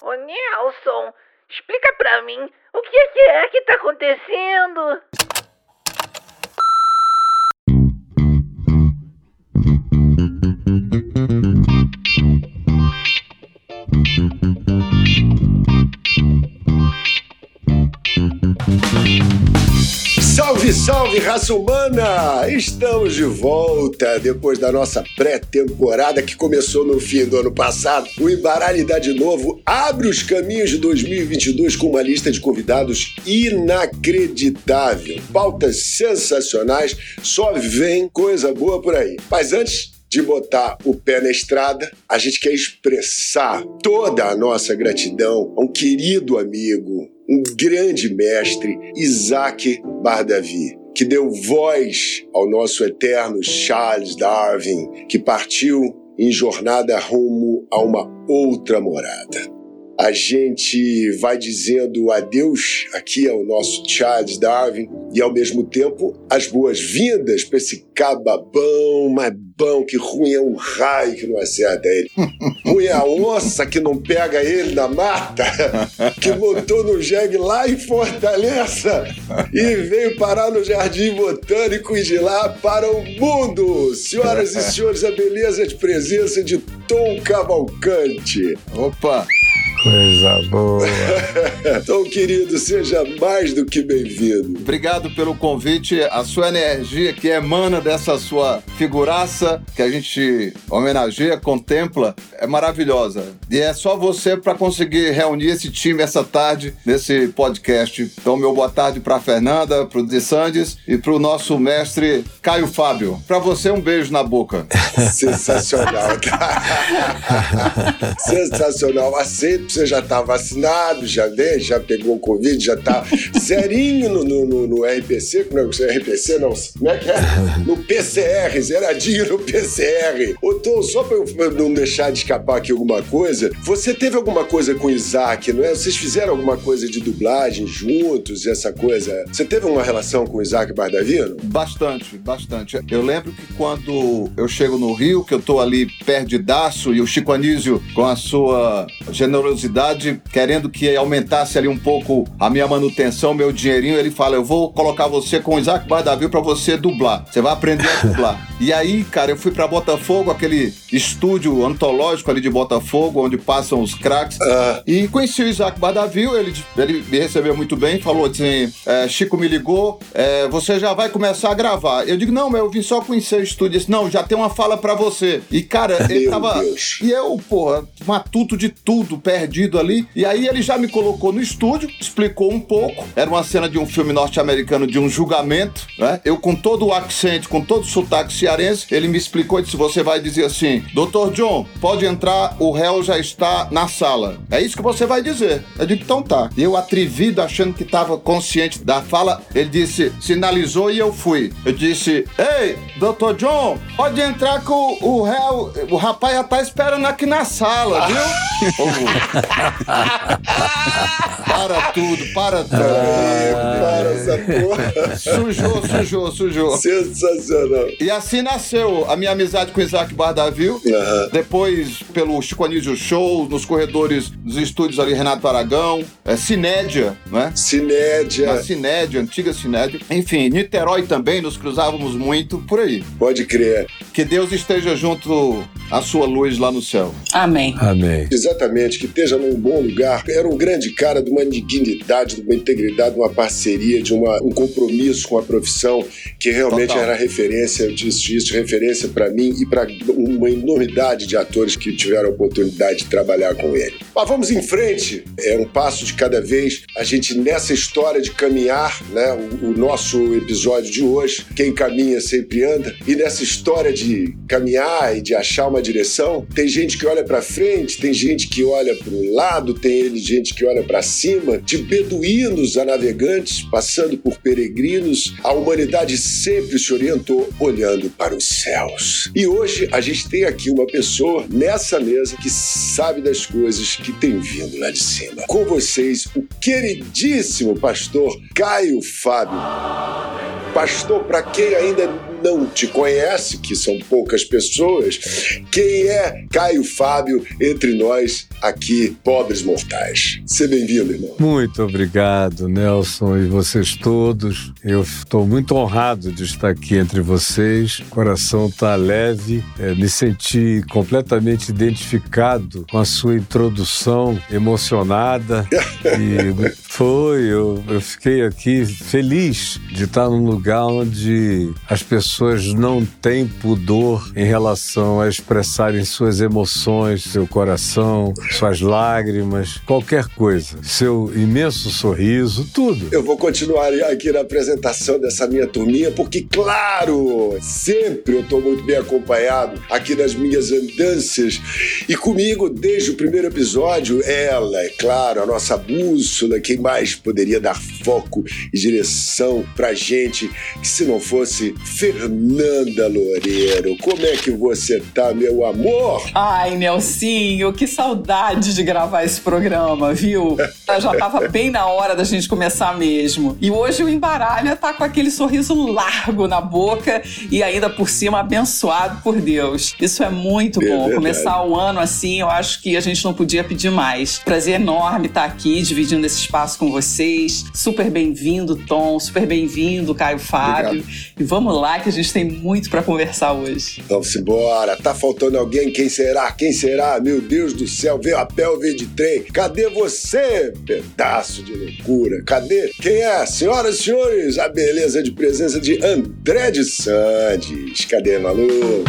Ô Nelson, explica pra mim o que é que tá acontecendo? Salve, raça humana! Estamos de volta depois da nossa pré-temporada que começou no fim do ano passado. O Embaralidade Novo abre os caminhos de 2022 com uma lista de convidados inacreditável. Pautas sensacionais, só vem coisa boa por aí. Mas antes, de botar o pé na estrada, a gente quer expressar toda a nossa gratidão a um querido amigo, um grande mestre, Isaac Bardavi, que deu voz ao nosso eterno Charles Darwin, que partiu em jornada rumo a uma outra morada. A gente vai dizendo adeus aqui ao nosso Charles Darwin e, ao mesmo tempo, as boas-vindas para esse cababão, mas bom, que ruim é um raio que não acerta ele. ruim é a onça que não pega ele na mata, que botou no jegue lá em Fortaleza e veio parar no Jardim Botânico e de lá para o mundo. Senhoras e senhores, a beleza de presença de Tom Cavalcante. Opa! Coisa boa. então, querido, seja mais do que bem-vindo. Obrigado pelo convite. A sua energia que emana dessa sua figuraça, que a gente homenageia, contempla, é maravilhosa. E é só você para conseguir reunir esse time essa tarde nesse podcast. Então, meu boa tarde para Fernanda, para o De Sandes e para o nosso mestre Caio Fábio. Para você, um beijo na boca. Sensacional. Sensacional. Aceito você já está vacinado, já veio, já pegou o Covid, já está zerinho no, no, no, no RPC, não é RPC, não, como é que é? No PCR, zeradinho no PCR. Ô Tom, só para eu não deixar de escapar aqui alguma coisa, você teve alguma coisa com o Isaac, não é? Vocês fizeram alguma coisa de dublagem juntos, essa coisa? Você teve uma relação com o Isaac Bardavino? Bastante, bastante. Eu lembro que quando eu chego no Rio, que eu tô ali perdidaço, e o Chico Anísio, com a sua generosidade, querendo que aumentasse ali um pouco a minha manutenção, meu dinheirinho, ele fala: Eu vou colocar você com o Isaac Bardavil para você dublar. Você vai aprender a dublar. E aí, cara, eu fui para Botafogo, aquele estúdio antológico ali de Botafogo, onde passam os craques, Ah, e conheci o Isaac Bardavil, ele, ele me recebeu muito bem, falou assim: é, Chico me ligou, é, você já vai começar a gravar. Eu digo, não, mas eu vim só conhecer o estúdio. Ele disse, não, já tem uma fala pra você. E, cara, ele Meu tava. Deus. E eu, porra, matuto de tudo, perdido ali. E aí ele já me colocou no estúdio, explicou um pouco. Era uma cena de um filme norte-americano de um julgamento, né? Eu com todo o accent, com todo o sotaque cearense, ele me explicou e disse: você vai dizer assim, Dr. John, pode entrar, o réu já está na sala. É isso que você vai dizer. Eu digo, então tá. E eu, atrevido, achando que estava consciente da fala, ele disse, sinalizou e eu fui. Eu disse, ei, Dr. John, pode entrar que o, o réu, o rapaz já tá esperando aqui na sala, viu? para tudo, para tudo. para essa porra. Sujou, sujou, sujou. Sensacional. E assim nasceu a minha amizade com o Isaac Bardavil. Aham. Depois, pelo Chico Anísio Show, nos corredores dos estúdios ali, Renato Aragão, é, Cinédia, né? Cinédia. A Cinédia, antiga Cinédia. Enfim, Niterói também, nos cruzávamos muito, por aí. Pode crer. Que Deus esteja junto à sua luz lá no céu. Amém. Amém. Exatamente, que esteja num bom lugar. Era um grande cara de uma dignidade, de uma integridade, de uma parceria, de uma, um compromisso com a profissão, que realmente Total. era referência, eu disse isso, referência para mim e para uma enormidade de atores que tiveram a oportunidade de trabalhar com ele. Mas vamos em frente, é um passo de cada vez. A gente, nessa história de caminhar, né, o, o nosso episódio de hoje, quem caminha sempre anda, e nessa história de caminhar e de achar uma direção, tem gente que olha para frente, tem gente que olha para o lado, tem gente que olha para cima, de beduínos a navegantes, passando por peregrinos, a humanidade sempre se orientou olhando para os céus. E hoje a gente tem aqui uma pessoa nessa mesa que sabe das coisas que tem vindo lá de cima. Com vocês, o queridíssimo pastor Caio Fábio. Pastor, para quem ainda não te conhece, que são poucas pessoas, quem é Caio Fábio entre nós aqui, pobres mortais. Seja bem-vindo, irmão. Muito obrigado, Nelson, e vocês todos. Eu estou muito honrado de estar aqui entre vocês. O coração está leve. É, me senti completamente identificado com a sua introdução emocionada. e foi, eu, eu fiquei aqui feliz de estar num lugar onde as pessoas não têm pudor em relação a expressarem suas emoções, seu coração, suas lágrimas, qualquer coisa. Seu imenso sorriso, tudo. Eu vou continuar aqui na apresentação dessa minha turminha, porque, claro, sempre eu estou muito bem acompanhado aqui nas minhas andanças. E comigo, desde o primeiro episódio, ela, é claro, a nossa bússola, quem mais poderia dar foco e direção pra gente, que se não fosse Fernanda Loureiro. Como é que você tá, meu amor? Ai, Nelsinho, que saudade de gravar esse programa, viu? Já tava bem na hora da gente começar mesmo. E hoje o Embaralha tá com aquele sorriso largo na boca e ainda por cima abençoado por Deus. Isso é muito É bom. verdade. Começar o ano assim, eu acho que a gente não podia pedir mais. Prazer enorme estar aqui dividindo esse espaço com vocês. Super bem-vindo, Tom. Super bem-vindo, Caio Fábio. E vamos lá que a gente tem muito pra conversar hoje. Vamos embora. Tá faltando alguém? Quem será? Quem será? Meu Deus do céu, veio a veio de trem? Cadê você? Pedaço de loucura. Cadê? Quem é? Senhoras e senhores, a beleza de presença de André de Sandes. Cadê, maluco?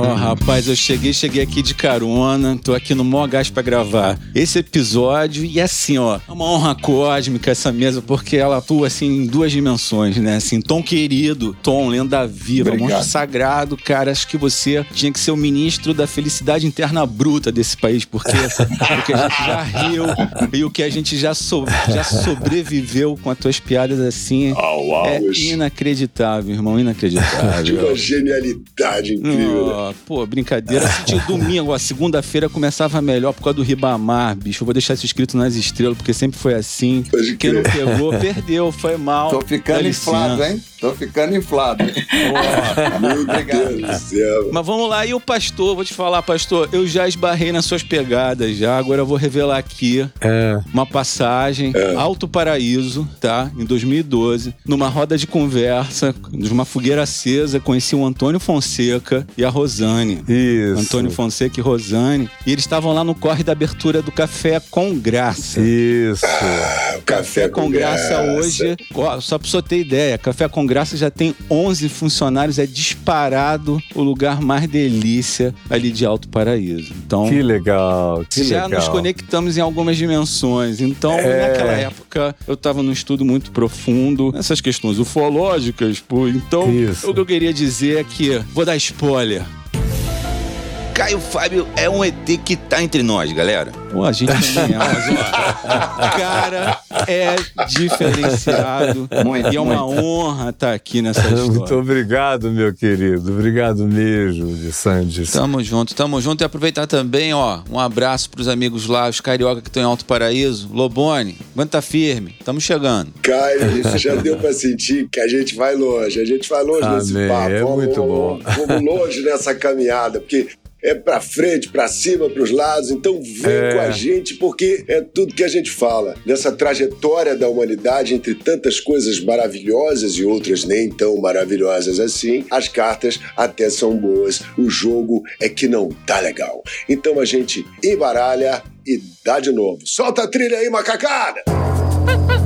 Ó, rapaz, eu cheguei, cheguei aqui de carona, tô aqui no mó gás pra gravar esse episódio e assim, ó, é uma honra cósmica essa mesa porque ela atua assim em duas dimensões, né? Assim, Tom querido, Tom, lenda viva, Obrigado. monstro sagrado, cara, acho que você tinha que ser o ministro da felicidade interna bruta desse país, porque o que a gente já riu e o que a gente já, so- já sobreviveu com as tuas piadas assim Au, é au. inacreditável, irmão, De inacreditável. uma genialidade incrível. né? Ó, pô, brincadeira. Senti domingo, ó, segunda-feira começava melhor por causa do Ribamar, bicho. Eu vou deixar isso escrito nas estrelas, porque sempre foi assim. Pode Quem não pegou, perdeu, foi mal. Tô ficando inflado, hein? Tô ficando inflado. Meu Obrigado. Deus do céu. Mas vamos lá, e o pastor, vou te falar, pastor, eu já esbarrei nas suas pegadas já, agora eu vou revelar aqui É, uma passagem, É. Alto Paraíso, tá? Em 2012, numa roda de conversa, numa fogueira acesa, conheci o Antônio Fonseca e a Rosane. isso. Antônio Fonseca e Rosane. E eles estavam lá no corre da abertura do Café com Graça. Isso. Ah, o café com Graça hoje, ó, só pra você ter ideia, Café com Graça já tem 11 funcionários, é disparado o lugar mais delícia ali de Alto Paraíso. Então, Que legal, que já legal. nos conectamos em algumas dimensões. Então, É. naquela época, eu estava num estudo muito profundo nessas questões ufológicas, pô. Então, Isso. o que eu queria dizer é que, vou dar spoiler. Caio Fábio é um ET que tá entre nós, galera. Pô, a gente também é, mas ó, o cara é diferenciado. Muito, e é uma muito. honra estar aqui nessa Muito história. obrigado, meu querido. Obrigado mesmo, de Sandes. Tamo junto, tamo junto. E aproveitar também, ó, um abraço pros amigos lá, os carioca que estão em Alto Paraíso. Lobone, aguenta firme, tamo chegando. Caio, já deu pra sentir que a gente vai longe, a gente vai longe nesse Amém, papo. é Vamos- muito vamos- Vamos longe nessa caminhada, porque é pra frente, pra cima, pros lados. Então vem É. com a gente, porque é tudo que a gente fala. Nessa trajetória da humanidade, entre tantas coisas maravilhosas e outras nem tão maravilhosas assim, as cartas até são boas. O jogo é que não tá legal. Então a gente embaralha e dá de novo. Solta a trilha aí, macacada!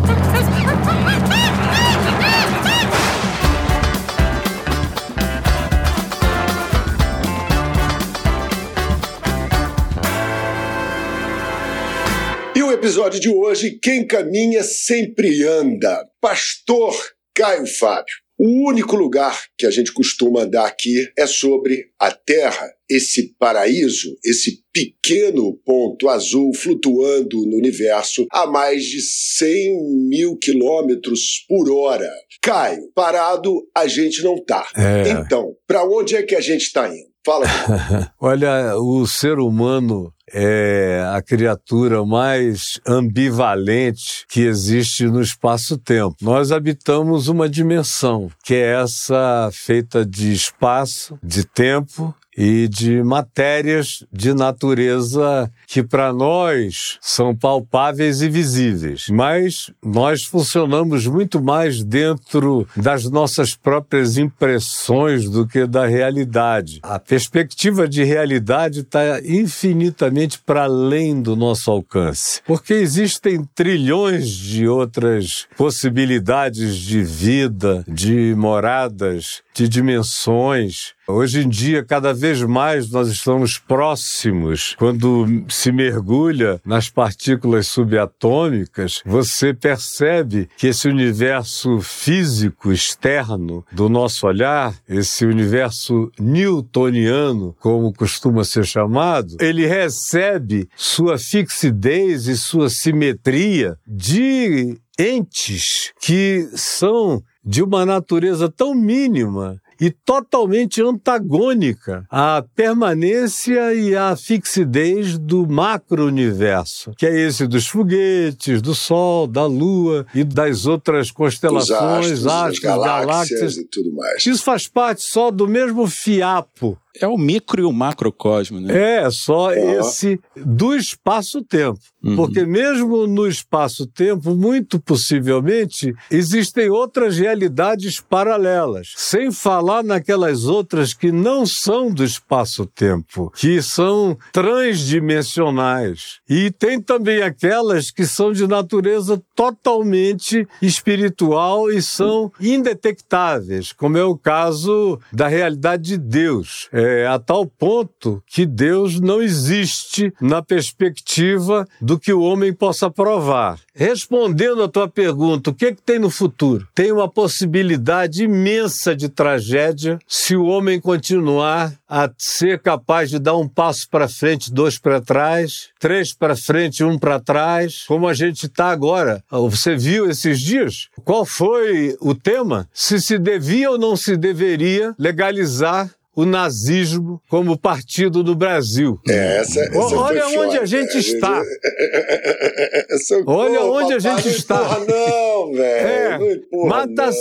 episódio de hoje, quem caminha sempre anda. Pastor Caio Fábio. O único lugar que a gente costuma andar aqui é sobre a Terra, esse paraíso, esse pequeno ponto azul flutuando no universo a mais de 100 mil quilômetros por hora. Caio, parado a gente não tá. É. Então, para onde é que a gente está indo? Fala. Olha, o ser humano é a criatura mais ambivalente que existe no espaço-tempo. Nós habitamos uma dimensão, que é essa feita de espaço, de tempo e de matérias de natureza que para nós são palpáveis e visíveis, mas nós funcionamos muito mais dentro das nossas próprias impressões do que da realidade. A perspectiva de realidade está infinitamente para além do nosso alcance, porque existem trilhões de outras possibilidades de vida, de moradas, de dimensões. Hoje em dia, cada vez mais nós estamos próximos. Quando se mergulha nas partículas subatômicas, você percebe que esse universo físico externo do nosso olhar, esse universo newtoniano, como costuma ser chamado, ele recebe sua fixidez e sua simetria de entes que são de uma natureza tão mínima e totalmente antagônica à permanência e à fixidez do macro-universo, que é esse dos foguetes, do Sol, da Lua e das outras constelações, astros, astros, galáxias, galáxias. e tudo mais. Isso faz parte só do mesmo fiapo É o micro e o macrocosmo, né? é, só esse do espaço-tempo. Uhum. Porque mesmo no espaço-tempo, muito possivelmente, existem outras realidades paralelas. Sem falar naquelas outras que não são do espaço-tempo, que são transdimensionais. E tem também aquelas que são de natureza totalmente espiritual e são indetectáveis, como é o caso da realidade de Deus. É, a tal ponto que Deus não existe na perspectiva do que o homem possa provar. Respondendo à tua pergunta, o que, que tem no futuro? Tem uma possibilidade imensa de tragédia se o homem continuar a ser capaz de dar um passo para frente, dois para trás, três para frente, um para trás, como a gente está agora. Você viu esses dias? Qual foi o tema? Se se devia ou não se deveria legalizar o nazismo como partido no Brasil. É, essa, essa olha onde a gente está. Socorro, Olha onde a papai, gente não está. empurra não, velho. É, mata não.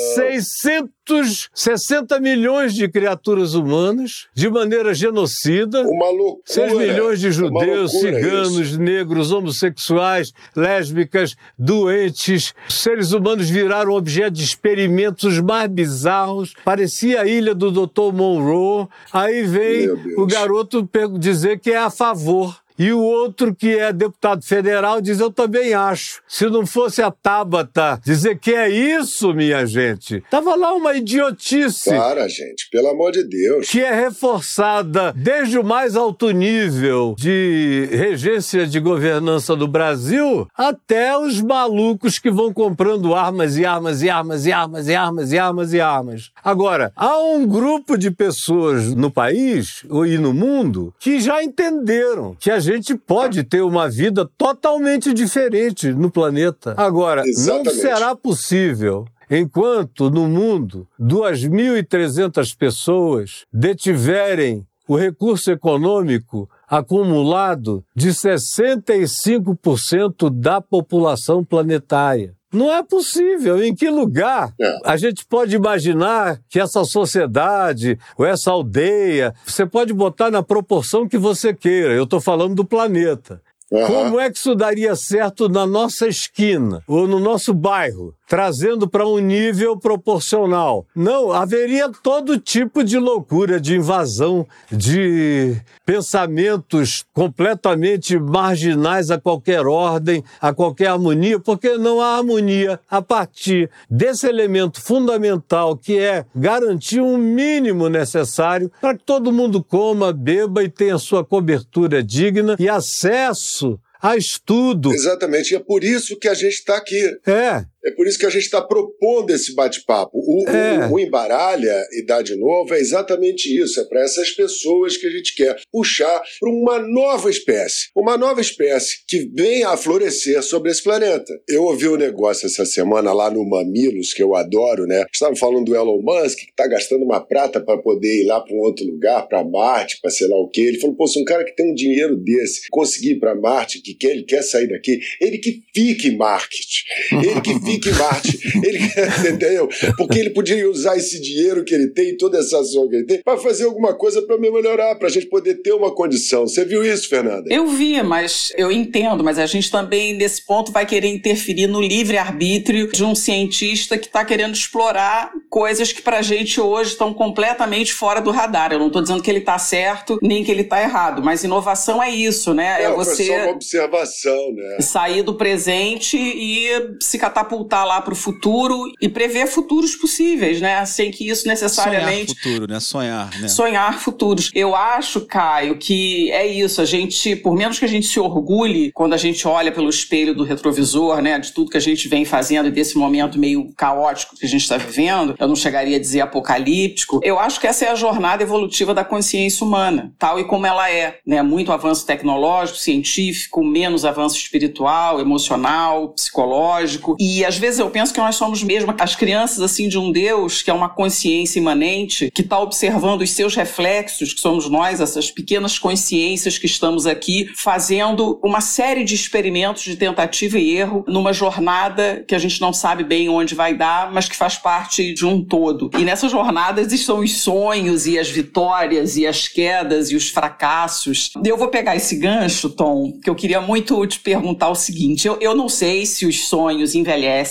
660 milhões de criaturas humanas de maneira genocida. Uma loucura. 6 milhões de Uma judeus, ciganos, isso. negros, homossexuais, lésbicas, doentes. Seres humanos viraram objeto de experimentos mais bizarros. Parecia a ilha do Dr. Monroe. Aí vem o garoto dizer que é a favor. E o outro, que é deputado federal, diz: Eu também acho. Se não fosse a Tabata dizer que é isso, minha gente, tava lá uma idiotice Para, gente, pelo amor de Deus. que é reforçada desde o mais alto nível de regência de governança do Brasil até os malucos que vão comprando armas e armas e armas e armas e armas e armas e armas. Agora, há um grupo de pessoas no país e no mundo que já entenderam que a gente pode ter uma vida totalmente diferente no planeta. Agora, não Exatamente. será possível Enquanto no mundo 2.300 pessoas detiverem o recurso econômico acumulado de 65% da população planetária. Não é possível. Em que lugar É. a gente pode imaginar que essa sociedade ou essa aldeia, você pode botar na proporção que você queira. Eu estou falando do planeta. Aham. Como é que isso daria certo na nossa esquina ou no nosso bairro, trazendo para um nível proporcional? Não, haveria todo tipo de loucura, de invasão, de pensamentos completamente marginais a qualquer ordem, a qualquer harmonia, porque não há harmonia a partir desse elemento fundamental que é garantir um mínimo necessário para que todo mundo coma, beba e tenha sua cobertura digna e acesso a estudo. Exatamente, e é por isso que a gente está aqui. É, É por isso que a gente está propondo esse bate-papo. O, É. o, o Embaralha Idade Nova é exatamente isso. É para essas pessoas que a gente quer puxar para uma nova espécie. Uma nova espécie que venha a florescer sobre esse planeta. Eu ouvi um negócio essa semana lá no Mamilos, que eu adoro, né? Estavam falando do Elon Musk, que está gastando uma prata para poder ir lá para um outro lugar, para Marte, para sei lá o quê. Ele falou: pô, se um cara que tem um dinheiro desse conseguir ir para Marte, que quer, ele quer sair daqui, ele que fique em Marte. Ele que fique Marte. Ele, entendeu? Porque ele poderia usar esse dinheiro que ele tem, toda essa ação que ele tem, para fazer alguma coisa para melhorar, para a gente poder ter uma condição. Você viu isso, Fernanda? Eu vi, mas eu entendo, mas a gente também, nesse ponto, vai querer interferir no livre-arbítrio de um cientista que está querendo explorar coisas que pra gente hoje estão completamente fora do radar. Eu não estou dizendo que ele está certo, nem que ele está errado, mas inovação é isso, né? é Não, você só uma observação, né? sair do presente e se catapultar lá para o futuro e prever futuros possíveis, né? Sem que isso Sonhar necessariamente futuro, né? Sonhar, né? sonhar futuros. Eu acho, Caio, que é isso. A gente, por menos que a gente se orgulhe quando a gente olha pelo espelho do retrovisor, né, de tudo que a gente vem fazendo e desse momento meio caótico que a gente está vivendo, eu não chegaria a dizer apocalíptico. Eu acho que essa é a jornada evolutiva da consciência humana, tal e como ela é, né? Muito avanço tecnológico, científico, menos avanço espiritual, emocional, psicológico. E às vezes eu penso que nós somos mesmo as crianças assim de um Deus que é uma consciência imanente, que está observando os seus reflexos, que somos nós, essas pequenas consciências que estamos aqui fazendo uma série de experimentos de tentativa e erro numa jornada que a gente não sabe bem onde vai dar, mas que faz parte de um todo. E nessa jornada existem os sonhos e as vitórias e as quedas e os fracassos. Eu vou pegar esse gancho, Tom, que eu queria muito te perguntar o seguinte: eu, eu não sei se os sonhos envelhecem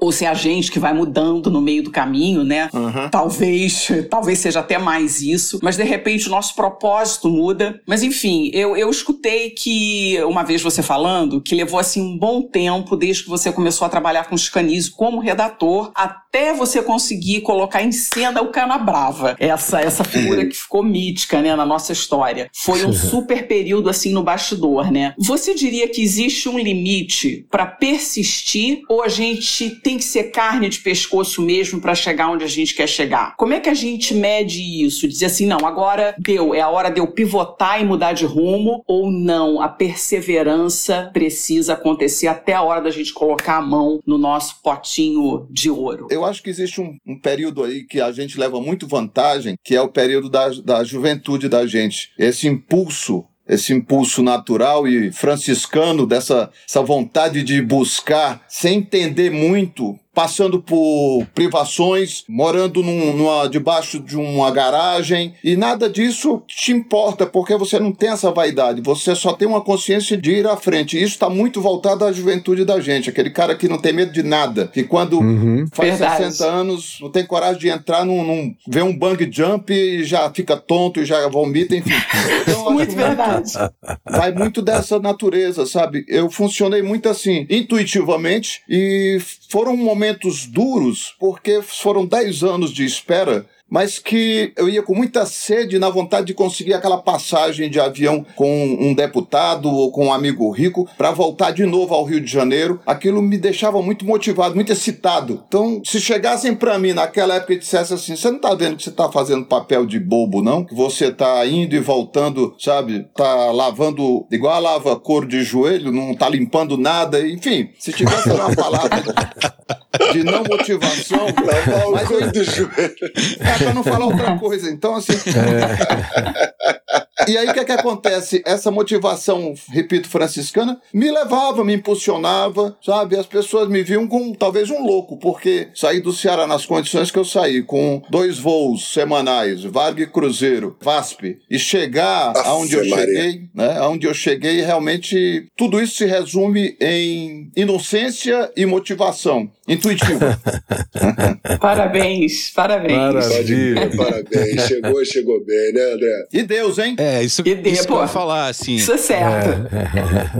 ou se é a gente que vai mudando no meio do caminho, né? Talvez, talvez seja até mais isso, mas de repente o nosso propósito muda. Mas enfim, eu, eu escutei que, uma vez você falando, que levou assim um bom tempo desde que você começou a trabalhar com os canis como redator, até você conseguir colocar em cena o Canabrava. Essa, essa figura que ficou mítica, né, na nossa história. Foi um super período assim no bastidor, né? Você diria que existe um limite para persistir ou a gente tem que ser carne de pescoço mesmo para chegar onde a gente quer chegar? Como é que a gente mede isso? Dizer assim, não, agora deu, é a hora de eu pivotar e mudar de rumo ou não? A perseverança precisa acontecer até a hora da gente colocar a mão no nosso potinho de ouro. Eu acho que existe um, um período aí que a gente leva muito vantagem, que é o período da, da juventude da gente. Esse impulso esse impulso natural e franciscano dessa essa vontade de buscar sem entender muito passando por privações, morando num, numa, debaixo de uma garagem, e nada disso te importa, porque você não tem essa vaidade, você só tem uma consciência de ir à frente. Isso está muito voltado à juventude da gente, aquele cara que não tem medo de nada, que quando Uhum. faz Verdade. 60 anos não tem coragem de entrar num, num vê um bang jump e já fica tonto e já vomita, enfim. Então, acho Muito verdade. vai muito dessa natureza, sabe? Eu funcionei muito assim, intuitivamente, e foram momentos duros, porque foram 10 anos de espera. Mas que eu ia com muita sede na vontade de conseguir aquela passagem de avião com um deputado ou com um amigo rico para voltar de novo ao Rio de Janeiro. Aquilo me deixava muito motivado, muito excitado. Então, se chegassem para mim naquela época e dissessem assim: você não tá vendo que você tá fazendo papel de bobo, não? Que você tá indo e voltando, sabe? Tá lavando igual a lava couro de joelho, não tá limpando nada, enfim. Se tivesse uma palavra de não motivação, Lavar o couro do joelho. é pra não falar outra coisa. Então, assim. E aí, o que é que acontece? Essa motivação, repito, franciscana, me levava, me impulsionava, sabe? As pessoas me viam como talvez um louco, porque saí do Ceará nas condições que eu saí, com dois voos semanais, Varg e Cruzeiro, VASP, e chegar Aff, aonde eu Maria. cheguei, né? Aonde eu cheguei, realmente, tudo isso se resume em inocência e motivação intuitiva. Parabéns, parabéns. Maravilha. Parabéns. Chegou, chegou bem, né, André? E Deus, hein? É, isso, E de- isso que eu pô, ia falar, assim. Isso é certo.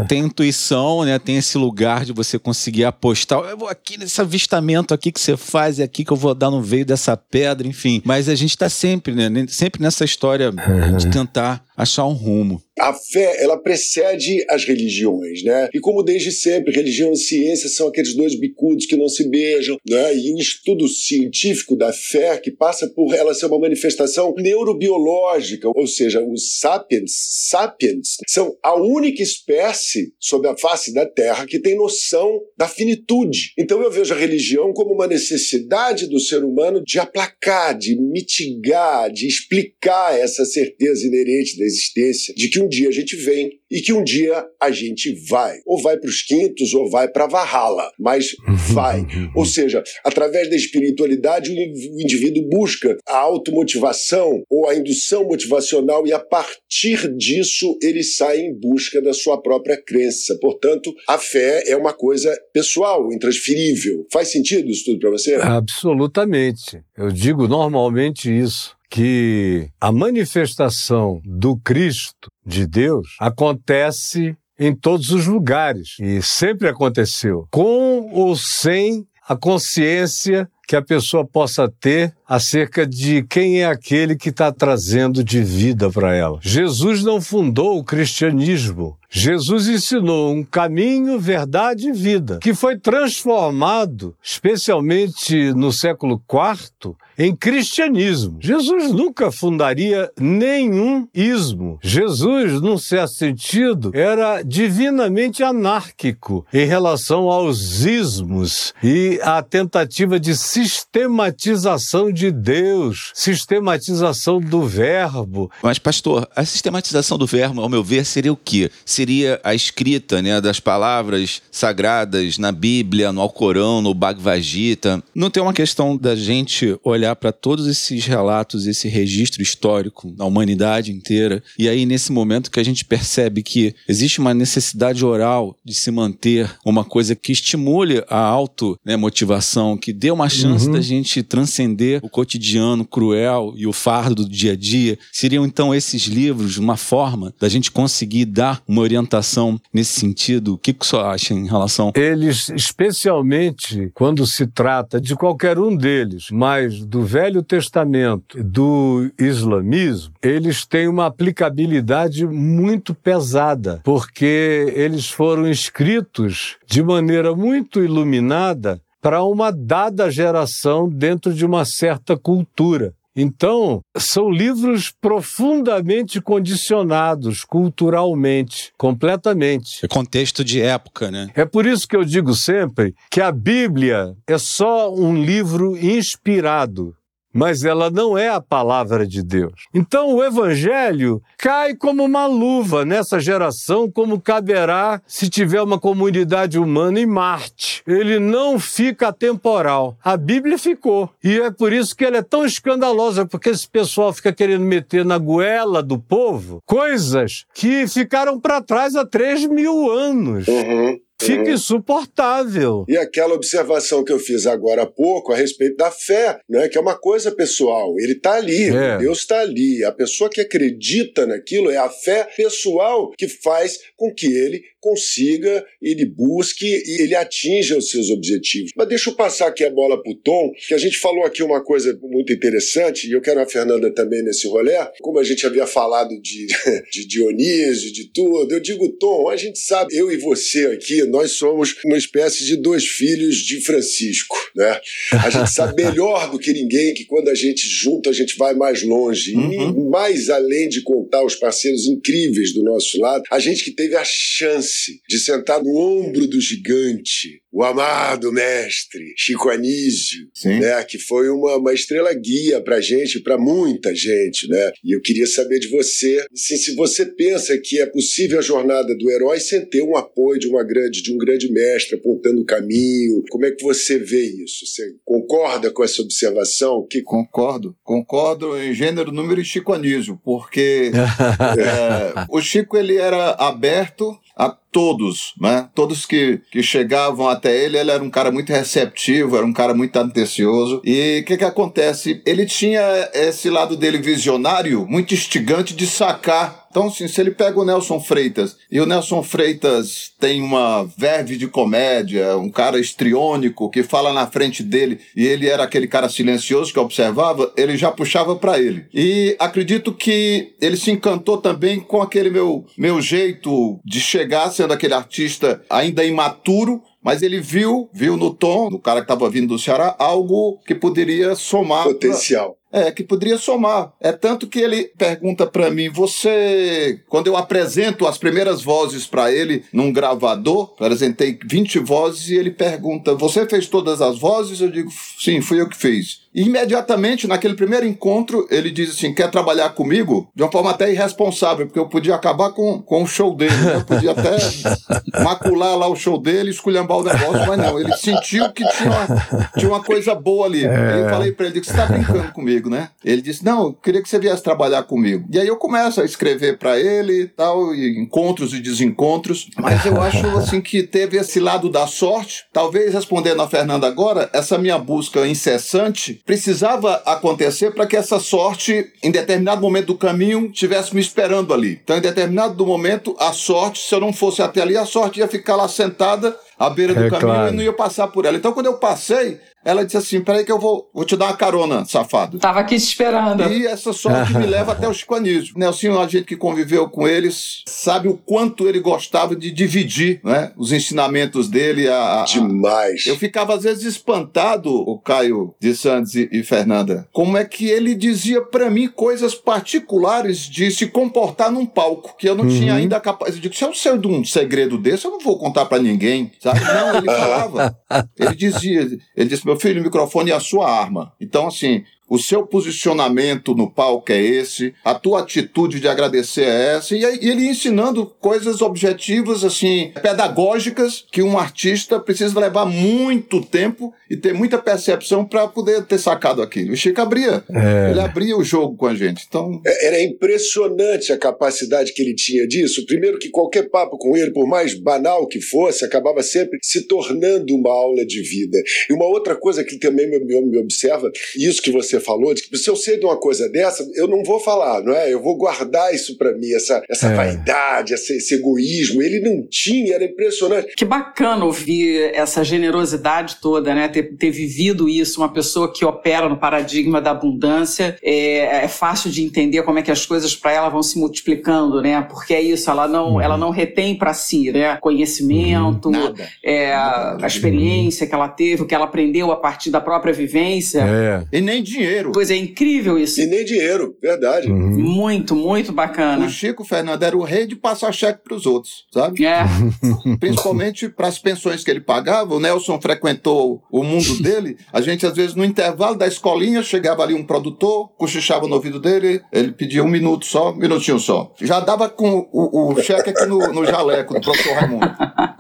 Tem intuição, né? Tem esse lugar de você conseguir apostar. Eu vou aqui nesse avistamento aqui que você faz, é aqui que eu vou dar no veio dessa pedra, enfim. Mas a gente tá sempre, né? Sempre nessa história de tentar achar um rumo. A fé, ela precede as religiões, né? E como desde sempre, religião e ciência são aqueles dois bicudos que não se beijam, né? E o estudo científico da fé, que passa por ela ser uma manifestação neurobiológica, ou seja, os sapiens, sapiens, são a única espécie sobre a face da Terra que tem noção da finitude. Então eu vejo a religião como uma necessidade do ser humano de aplacar, de mitigar, de explicar essa certeza inerente da existência, de que um dia a gente vem e que um dia a gente vai. Ou vai para os quintos ou vai para Valhalla, mas vai. ou seja, através da espiritualidade, o indivíduo busca a automotivação ou a indução motivacional e a partir disso ele sai em busca da sua própria crença. Portanto, a fé é uma coisa pessoal, intransferível. Faz sentido isso tudo para você? Absolutamente. Eu digo normalmente isso que a manifestação do Cristo de Deus acontece em todos os lugares e sempre aconteceu, com ou sem a consciência que a pessoa possa ter acerca de quem é aquele que está trazendo de vida para ela. Jesus não fundou o cristianismo. Jesus ensinou um caminho, verdade e vida, que foi transformado, especialmente no século IV, em cristianismo. Jesus nunca fundaria nenhum ismo. Jesus, num certo sentido, era divinamente anárquico em relação aos ismos e à tentativa de sistematização de Deus, sistematização do verbo. Mas, pastor, a sistematização do verbo, ao meu ver, seria o quê? Seria a escrita né, das palavras sagradas na Bíblia, no Alcorão, no Bhagavad Gita. Não tem uma questão da gente olhar para todos esses relatos, esse registro histórico da humanidade inteira, e aí nesse momento que a gente percebe que existe uma necessidade oral de se manter uma coisa que estimule a automotivação, né, que dê uma chance uhum. da gente transcender o cotidiano cruel e o fardo do dia a dia, seriam então esses livros uma forma da gente conseguir dar uma orientação nesse sentido? O que, que o senhor acha em relação? Eles, especialmente quando se trata de qualquer um deles, mas do Velho Testamento, do islamismo, eles têm uma aplicabilidade muito pesada, porque eles foram escritos de maneira muito iluminada para uma dada geração dentro de uma certa cultura. Então, são livros profundamente condicionados culturalmente, completamente. É contexto de época, né? É por isso que eu digo sempre que a Bíblia é só um livro inspirado mas ela não é a palavra de Deus. Então o evangelho cai como uma luva nessa geração, como caberá se tiver uma comunidade humana em Marte. Ele não fica temporal. A Bíblia ficou. E é por isso que ela é tão escandalosa, porque esse pessoal fica querendo meter na goela do povo coisas que ficaram para trás há três mil anos. Uhum. Fica insuportável. E aquela observação que eu fiz agora há pouco a respeito da fé, né, que é uma coisa pessoal. Ele está ali, é. Deus está ali. A pessoa que acredita naquilo é a fé pessoal que faz com que ele consiga, ele busque e ele atinja os seus objetivos. Mas deixa eu passar aqui a bola para o Tom, que a gente falou aqui uma coisa muito interessante, e eu quero a Fernanda também nesse rolê. Como a gente havia falado de, de Dionísio, de tudo, eu digo, Tom, a gente sabe, eu e você aqui, nós somos uma espécie de dois filhos de Francisco, né? A gente sabe melhor do que ninguém que quando a gente junta, a gente vai mais longe. Uhum. E mais além de contar os parceiros incríveis do nosso lado, a gente que teve a chance de sentar no ombro do gigante, o amado mestre Chico Anísio, né, que foi uma, uma estrela guia para gente, para muita gente, né? E eu queria saber de você, assim, se você pensa que é possível a jornada do herói sem ter um apoio de uma grande, de um grande mestre apontando o caminho. Como é que você vê isso? Você concorda com essa observação? Que... Concordo, concordo em gênero, número e Chico Anísio, porque é, o Chico ele era aberto a todos, né? Todos que, que chegavam até ele, ele era um cara muito receptivo, era um cara muito atencioso. E o que que acontece? Ele tinha esse lado dele visionário, muito instigante de sacar então, assim, se ele pega o Nelson Freitas e o Nelson Freitas tem uma verve de comédia, um cara estriônico que fala na frente dele e ele era aquele cara silencioso que observava, ele já puxava para ele. E acredito que ele se encantou também com aquele meu, meu jeito de chegar sendo aquele artista ainda imaturo, mas ele viu, viu no tom do cara que estava vindo do Ceará algo que poderia somar. Potencial. É, que poderia somar. É tanto que ele pergunta para mim: você. Quando eu apresento as primeiras vozes para ele num gravador, apresentei 20 vozes e ele pergunta: você fez todas as vozes? Eu digo: sim, fui eu que fiz. E imediatamente, naquele primeiro encontro, ele diz assim: quer trabalhar comigo? De uma forma até irresponsável, porque eu podia acabar com, com o show dele, né? eu podia até macular lá o show dele, esculhambar o negócio, mas não, ele sentiu que tinha uma, tinha uma coisa boa ali. É. Eu falei para ele: você está brincando comigo, né? Ele disse: não, eu queria que você viesse trabalhar comigo. E aí eu começo a escrever para ele e tal, e encontros e desencontros, mas eu acho assim que teve esse lado da sorte. Talvez respondendo a Fernanda agora, essa minha busca incessante precisava acontecer para que essa sorte, em determinado momento do caminho, tivesse me esperando ali. Então, em determinado momento, a sorte, se eu não fosse até ali, a sorte ia ficar lá sentada à beira do é, caminho claro. e não ia passar por ela. Então, quando eu passei, ela disse assim: peraí, que eu vou, vou te dar uma carona, safado. Tava aqui te esperando. E essa sorte me leva até o Chico Anísio. Nelson, a gente que conviveu com eles, sabe o quanto ele gostava de dividir né, os ensinamentos dele. A, a, Demais. Eu ficava às vezes espantado, o Caio de Santos e, e Fernanda, como é que ele dizia para mim coisas particulares de se comportar num palco, que eu não uhum. tinha ainda capaz. Eu digo: se eu sei de um segredo desse, eu não vou contar para ninguém, sabe? Não, ele falava. ele dizia, ele disse, meu filho, o microfone é a sua arma. Então, assim, o seu posicionamento no palco é esse, a tua atitude de agradecer é essa, e ele ensinando coisas objetivas, assim, pedagógicas, que um artista precisa levar muito tempo e ter muita percepção para poder ter sacado aquilo. O Chico abria, é. ele abria o jogo com a gente. Então... É, era impressionante a capacidade que ele tinha disso. Primeiro que qualquer papo com ele, por mais banal que fosse, acabava sempre se tornando uma aula de vida. E uma outra coisa que também me, me observa, isso que você falou, de que se eu sei de uma coisa dessa, eu não vou falar, não é? Eu vou guardar isso para mim, essa, essa é. vaidade, esse, esse, egoísmo. Ele não tinha, era impressionante. Que bacana ouvir essa generosidade toda, né? Ter, ter vivido isso, uma pessoa que opera no paradigma da abundância, é, é fácil de entender como é que as coisas para ela vão se multiplicando, né? Porque é isso, ela não, uhum. ela não retém para si, né? Conhecimento, uhum. é, a, a experiência que ela teve, o que ela aprendeu a partir da própria vivência. É. E nem dinheiro dinheiro. Pois é, incrível isso. E nem dinheiro, verdade. Uhum. Muito, muito bacana. O Chico Fernando era o rei de passar cheque para os outros, sabe? É. Principalmente para as pensões que ele pagava. O Nelson frequentou o mundo dele. A gente, às vezes, no intervalo da escolinha, chegava ali um produtor, cochichava no ouvido dele, ele pedia um minuto só, um minutinho só. Já dava com o, o cheque aqui no, no jaleco do professor Raimundo.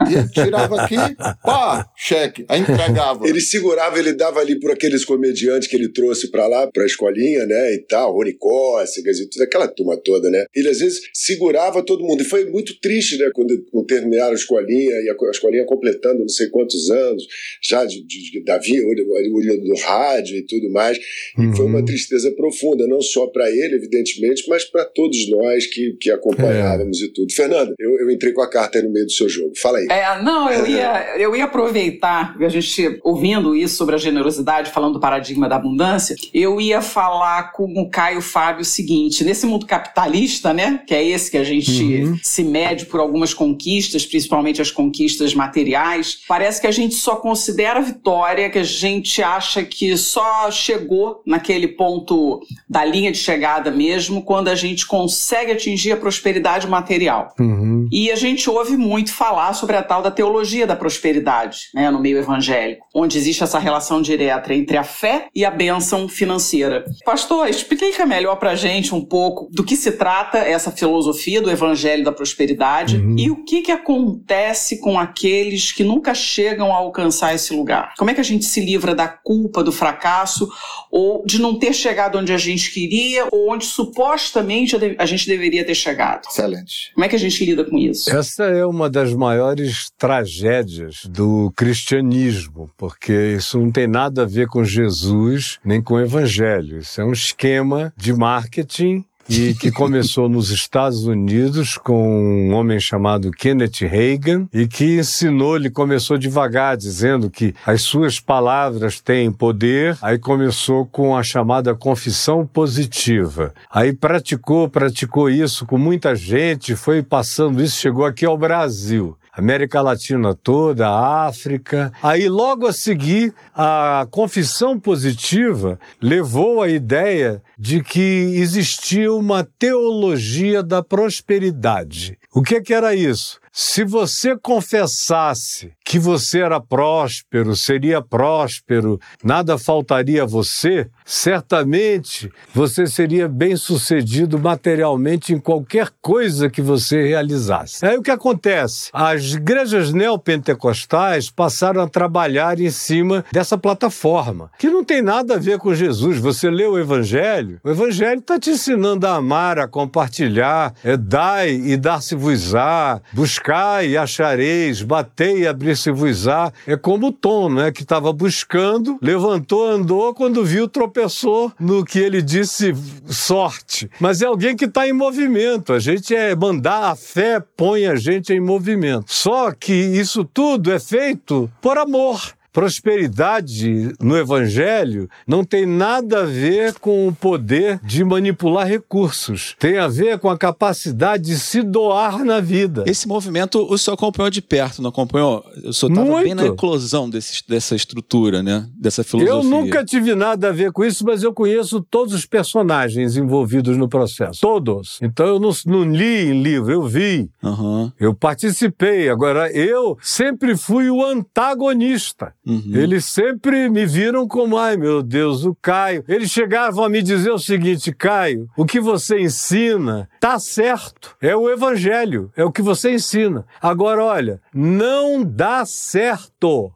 E tirava aqui, pá, cheque. Aí entregava. Ele segurava, ele dava ali por aqueles comediantes que ele trouxe para lá, pra escolinha, né, e tal, Rony Cócegas e tudo, aquela turma toda, né. Ele às vezes segurava todo mundo. E foi muito triste, né, quando, quando terminaram a escolinha, e a, a, escolinha completando não sei quantos anos, já de, de, de Davi, o, o, do rádio e tudo mais. Uhum. E foi uma tristeza profunda, não só para ele, evidentemente, mas para todos nós que, que acompanhávamos é. e tudo. Fernando, eu, eu entrei com a carta aí no meio do seu jogo. Fala aí. É, não, eu ia, eu ia aproveitar, a gente ouvindo isso sobre a generosidade, falando do paradigma da abundância, eu ia falar com o Caio Fábio o seguinte: nesse mundo capitalista, né, que é esse que a gente uhum. se mede por algumas conquistas, principalmente as conquistas materiais, parece que a gente só considera a vitória, que a gente acha que só chegou naquele ponto da linha de chegada mesmo quando a gente consegue atingir a prosperidade material. Uhum. E a gente ouve muito falar sobre a tal da teologia da prosperidade, né, no meio evangélico, onde existe essa relação direta entre a fé e a bênção financeira. Pastor, explica melhor para gente um pouco do que se trata essa filosofia do Evangelho da Prosperidade uhum. e o que, que acontece com aqueles que nunca chegam a alcançar esse lugar. Como é que a gente se livra da culpa, do fracasso ou de não ter chegado onde a gente queria ou onde supostamente a gente deveria ter chegado? Excelente. Como é que a gente lida com isso? Essa é uma das maiores tragédias do cristianismo, porque isso não tem nada a ver com Jesus nem com o evangelho. Isso é um esquema de marketing e que começou nos Estados Unidos com um homem chamado Kenneth Reagan e que ensinou, ele começou devagar dizendo que as suas palavras têm poder, aí começou com a chamada confissão positiva. Aí praticou, praticou isso com muita gente, foi passando isso, chegou aqui ao Brasil. América Latina toda, África. Aí, logo a seguir, a confissão positiva levou a ideia de que existia uma teologia da prosperidade. O que, que era isso? Se você confessasse que você era próspero, seria próspero, nada faltaria a você, certamente você seria bem sucedido materialmente em qualquer coisa que você realizasse. Aí o que acontece? As igrejas neopentecostais passaram a trabalhar em cima dessa plataforma, que não tem nada a ver com Jesus. Você lê o Evangelho, o Evangelho está te ensinando a amar, a compartilhar, é dai e dar-se-vos-á, buscar buscai e achareis, batei e abrir-se-vos-á. É como o Tom, né, que estava buscando, levantou, andou, quando viu, tropeçou no que ele disse sorte. Mas é alguém que está em movimento. A gente é mandar a fé põe a gente em movimento. Só que isso tudo é feito por amor. Prosperidade no Evangelho não tem nada a ver com o poder de manipular recursos. Tem a ver com a capacidade de se doar na vida. Esse movimento o senhor acompanhou de perto, não acompanhou? O senhor estava bem na eclosão desse, dessa estrutura, né? Dessa filosofia. Eu nunca tive nada a ver com isso, mas eu conheço todos os personagens envolvidos no processo. Todos. Então eu não, não li em livro, eu vi. Uhum. Eu participei. Agora, eu sempre fui o antagonista. Uhum. Eles sempre me viram como, ai meu Deus, o Caio. Eles chegavam a me dizer o seguinte: Caio, o que você ensina tá certo. É o evangelho, é o que você ensina. Agora, olha, não dá certo.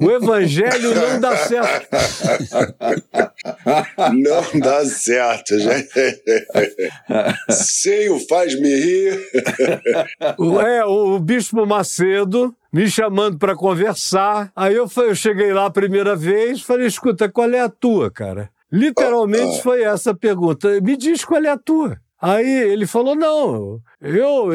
O evangelho não dá certo. Não dá certo, gente. Sem o faz-me rir. É, o Bispo Macedo me chamando para conversar. Aí eu, eu cheguei lá a primeira vez, falei: escuta, qual é a tua, cara? Literalmente foi essa a pergunta. Me diz qual é a tua. Aí ele falou: não, eu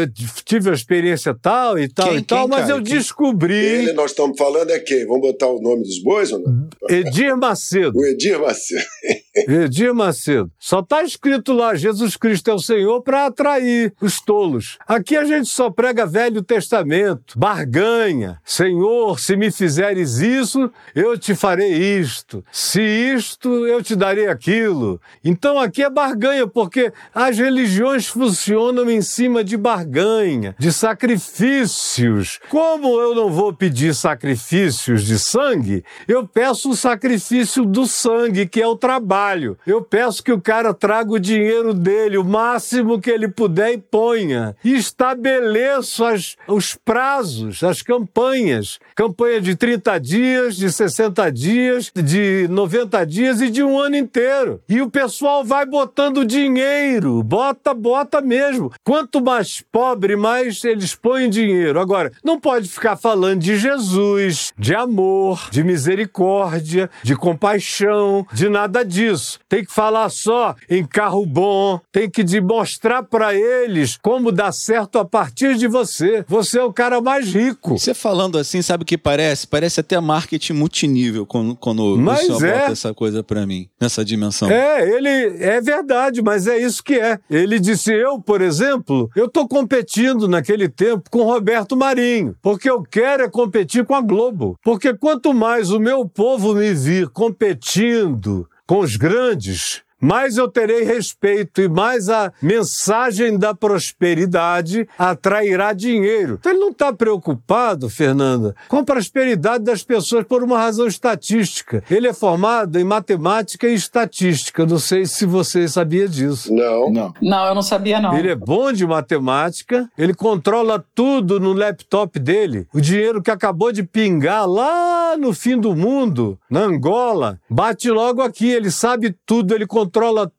tive a experiência tal e tal quem, e tal, mas cara? eu descobri. Ele nós estamos falando é quem? Vamos botar o nome dos bois ou não? Edir Macedo. O Edir Macedo. Edir Macedo. Só está escrito lá: Jesus Cristo é o Senhor para atrair os tolos. Aqui a gente só prega Velho Testamento, barganha. Senhor, se me fizeres isso, eu te farei isto. Se isto, eu te darei aquilo. Então aqui é barganha, porque as religiões funcionam em cima de barganha, de sacrifícios. Como eu não vou pedir sacrifícios de sangue, eu peço o sacrifício do sangue, que é o trabalho. Eu peço que o cara traga o dinheiro dele, o máximo que ele puder e ponha. E estabeleço as, os prazos, as campanhas. Campanha de 30 dias, de 60 dias, de 90 dias e de um ano inteiro. E o pessoal vai botando dinheiro, bota, bota mesmo. Quanto mais pobre, mais eles põem dinheiro. Agora, não pode ficar falando de Jesus, de amor, de misericórdia, de compaixão, de nada disso. Tem que falar só em carro bom, tem que demonstrar para eles como dá certo a partir de você. Você é o cara mais rico. Você falando assim, sabe o que parece? Parece até marketing multinível quando, quando mas o senhor é. bota essa coisa para mim, nessa dimensão. É, ele é verdade, mas é isso que é. Ele disse: Eu, por exemplo, eu estou competindo naquele tempo com Roberto Marinho, porque eu quero é competir com a Globo. Porque quanto mais o meu povo me vir competindo com os grandes, mais eu terei respeito e mais a mensagem da prosperidade atrairá dinheiro. Então ele não está preocupado, Fernanda, com a prosperidade das pessoas por uma razão estatística. Ele é formado em matemática e estatística. Não sei se você sabia disso. Não. Não. Não, eu não sabia, não. Ele é bom de matemática, ele controla tudo no laptop dele. O dinheiro que acabou de pingar lá no fim do mundo, na Angola, bate logo aqui. Ele sabe tudo, ele controla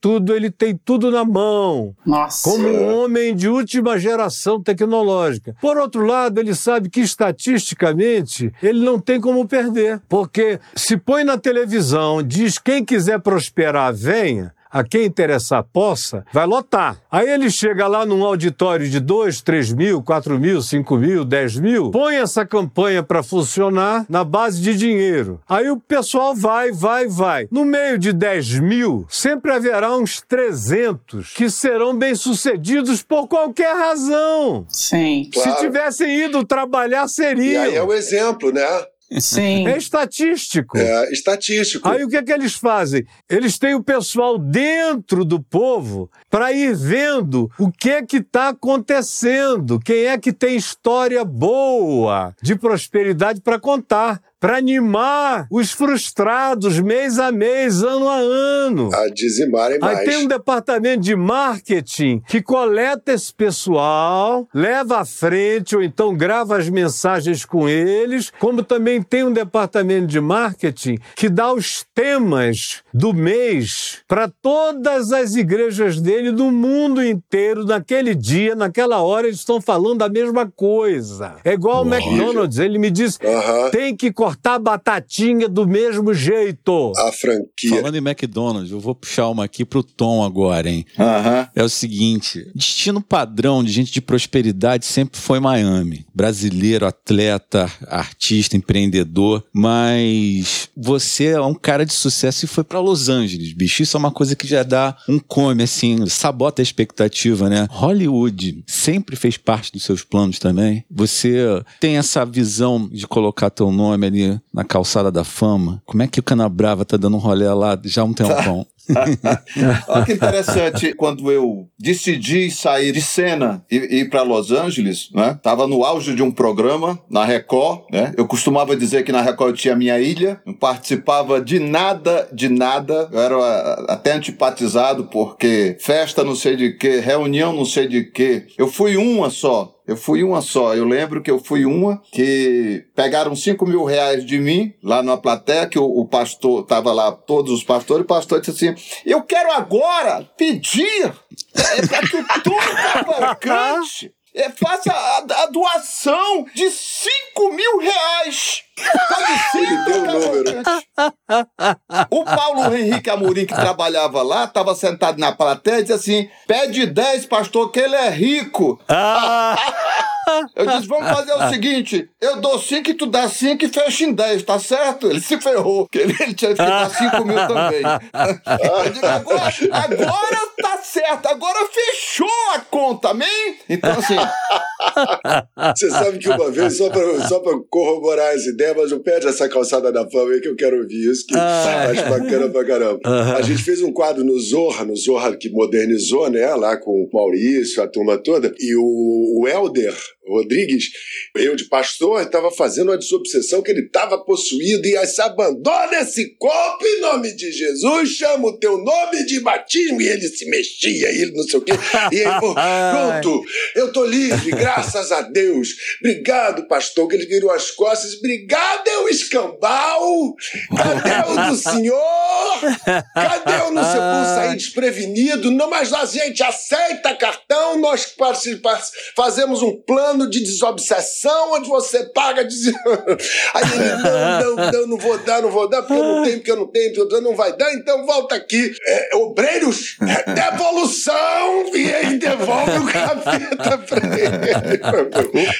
tudo, ele tem tudo na mão. Nossa. Como um homem de última geração tecnológica. Por outro lado, ele sabe que estatisticamente ele não tem como perder. Porque se põe na televisão, diz quem quiser prosperar, venha a quem interessar possa, vai lotar. Aí ele chega lá num auditório de 2, 3 mil, 4 mil, 5 mil, 10 mil, põe essa campanha para funcionar na base de dinheiro. Aí o pessoal vai, vai, vai. No meio de 10 mil, sempre haverá uns 300 que serão bem-sucedidos por qualquer razão. Sim. Claro. Se tivessem ido trabalhar, E seriam. aí é o exemplo, né? Sim. É estatístico. É estatístico. Aí o que é que eles fazem? Eles têm o pessoal dentro do povo para ir vendo o que é que está acontecendo, quem é que tem história boa de prosperidade para contar, para animar os frustrados mês a mês, ano a ano. A dizimarem mais. Aí tem um departamento de marketing que coleta esse pessoal, leva à frente ou então grava as mensagens com eles, como também tem um departamento de marketing que dá os temas do mês para todas as igrejas dele no mundo inteiro, naquele dia, naquela hora, eles estão falando a mesma coisa. É igual o McDonald's, ele me disse, Aham. tem que cortar a batatinha do mesmo jeito. A franquia. Falando em McDonald's, eu vou puxar uma aqui pro Tom agora, hein? É o seguinte: destino padrão de gente de prosperidade sempre foi Miami. Brasileiro, atleta, artista, empreendedor. Mas você é um cara de sucesso e foi pra Los Angeles, bicho. Isso é uma coisa que já dá um come, assim, sabota a expectativa, né? Hollywood sempre fez parte dos seus planos também. Você tem essa visão de colocar teu nome ali na calçada da fama. Como é que o Canabrava tá dando um rolê lá já há um tempão? Olha que interessante, quando eu decidi sair de cena e ir para Los Angeles, né? Tava no auge de um programa na Record, né? Eu costumava dizer que na Record eu tinha minha ilha, não participava de nada, de nada. Eu era ah, até antipatizado porque festa não sei de que, reunião não sei de que. Eu fui uma só. Eu fui uma só. Eu lembro que eu fui uma que pegaram 5 mil reais de mim lá na plateia, que o, o pastor, tava lá, todos os pastores, e o pastor disse assim: Eu quero agora pedir é, para que o Tom Cavalcante é, faça a, a doação de 5 mil reais. Ele deu o número. o Paulo Henrique Amorim, que trabalhava lá, estava sentado na plateia e disse assim: pede 10, pastor, que ele é rico. Eu disse: vamos fazer o seguinte: eu dou 5 e tu dá 5 e fecha em 10, tá certo? Ele se ferrou, que ele, ele tinha que dar 5 mil também. Eu digo: agora, agora tá certo, agora fechou amém? Então, assim, Você sabe que uma vez, só pra, só pra corroborar essa ideia, mas não perde essa calçada da fama aí que eu quero ouvir isso, que acho bacana pra caramba. A gente fez um quadro no Zorra, no Zorra que modernizou, né, lá com o Maurício, a turma toda, e o, o Helder Rodrigues, eu de pastor, estava fazendo uma desobsessão que ele estava possuído e aí se abandona esse corpo em nome de Jesus, chama o teu nome de batismo e ele se mexia, e ele não sei o quê, e ele, pô, pronto, eu tô livre, graças a Deus. Obrigado, pastor, que ele virou as costas. Obrigado, eu escambau. Cadê o do senhor? Cadê o não sei como sair desprevenido? Não, mas a gente aceita cartão, nós fazemos um plano de desobsessão onde você paga. Des... Aí ele, não, não, não, não vou dar, não vou dar, porque eu não tenho, porque eu não tenho, porque eu não vai dar, então volta aqui. É, obreiros, é devolução, e aí devolve. o capeta pra ele.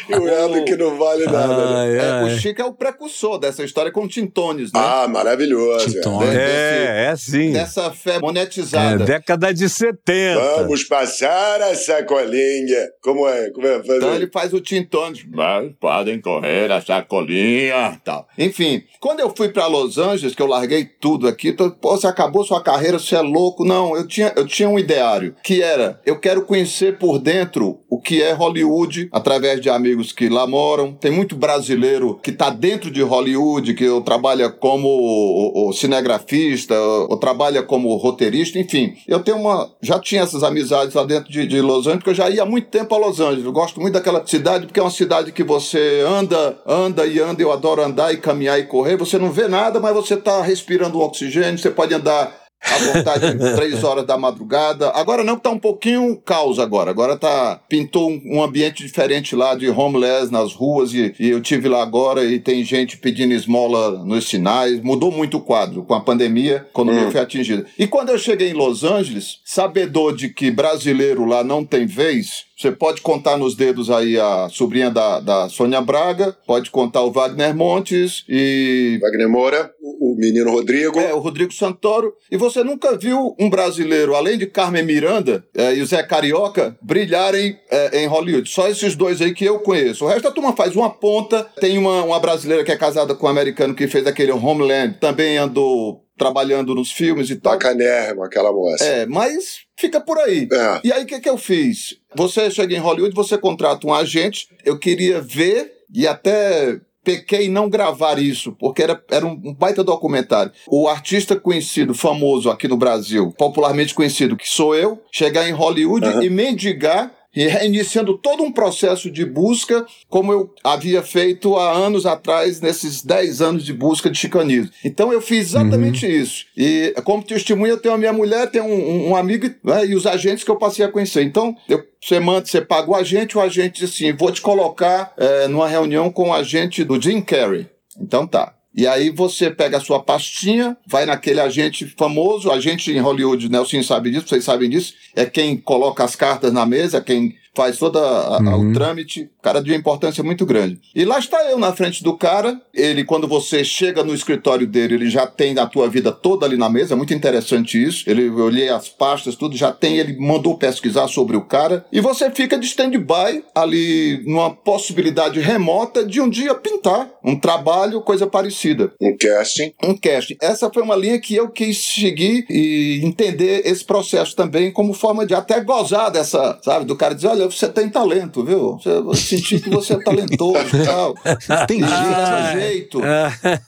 E o Elo que não vale nada. né? Ai, É, o Chico é o precursor dessa história com Tintones, né? Ah, maravilhoso. Tintones. é. É, é sim. Dessa fé É, monetizada. década de 70. Vamos passar a sacolinha. Como é? Como é? Faz Então ele faz o. Mas podem correr a sacolinha tal. Enfim, quando eu fui pra Los Angeles, que eu larguei tudo aqui, tô, pô, você acabou sua carreira, você é louco. Não, eu tinha, eu tinha um ideário, que era, eu quero conhecer por dentro o que é Hollywood, através de amigos que lá moram. Tem muito brasileiro que tá dentro de Hollywood, que eu trabalha como cinegrafista, ou, ou trabalha como roteirista, enfim. Eu tenho uma. Já tinha essas amizades lá dentro de, de Los Angeles, porque eu já ia há muito tempo a Los Angeles. Eu gosto muito daquela cidade, porque é uma cidade que você anda, anda e anda. Eu adoro andar e caminhar e correr. Você não vê nada, mas você tá respirando um oxigênio, você pode andar à vontade três horas da madrugada. Agora não, que tá um pouquinho caos agora. Agora tá pintou um, um ambiente diferente lá de homeless nas ruas e, e eu tive lá agora e tem gente pedindo esmola nos sinais. Mudou muito o quadro com a pandemia, a economia foi atingida. E quando eu cheguei em Los Angeles, sabedor de que brasileiro lá não tem vez, você pode contar nos dedos aí a sobrinha da, da Sônia Braga, pode contar o Wagner Montes e Wagner Moura, o, o menino Rodrigo. é, o Rodrigo Santoro. E você nunca viu um brasileiro, além de Carmen Miranda é, e o Zé Carioca, brilharem é, em Hollywood. Só esses dois aí que eu conheço. O resto da turma faz uma ponta. Tem uma, uma brasileira que é casada com um americano que fez aquele Homeland, também andou trabalhando nos filmes e tal. Bacanérrimo, aquela moça. É, mas fica por aí. É. E aí, o que, que eu fiz? Você chega em Hollywood, você contrata um agente. Eu queria ver e até pequei em não gravar isso, porque era, era um baita documentário. O artista conhecido, famoso aqui no Brasil, popularmente conhecido, que sou eu, chegar em Hollywood Aham. e mendigar. E reiniciando todo um processo de busca, como eu havia feito há anos atrás, nesses 10 anos de busca de chicanismo. Então eu fiz exatamente isso. E como testemunha, eu tenho a minha mulher, tenho um, um- amigo né, e os agentes que eu passei a conhecer. Então, eu, você manda, você paga o agente, o agente diz assim: vou te colocar eh, numa reunião com o agente do Jim Carrey. Então tá. E aí você pega a sua pastinha, vai naquele agente famoso, agente em Hollywood, Nelson sabe disso, vocês sabem disso, é quem coloca as cartas na mesa, é quem faz todo o trâmite, cara de uma importância muito grande. E lá está eu na frente do cara, ele, quando você chega no escritório dele, ele já tem a tua vida toda ali na mesa, é muito interessante isso, ele, eu olhei as pastas, tudo, já tem, ele mandou pesquisar sobre o cara, e você fica de stand-by ali numa possibilidade remota de um dia pintar um trabalho, coisa parecida Um casting. um casting. Essa foi uma linha que eu quis seguir e entender esse processo também como forma de até gozar dessa, sabe? Do cara dizer, olha, você tem talento, viu? Você, eu senti que você é talentoso e tal. Tem jeito, leva né? jeito.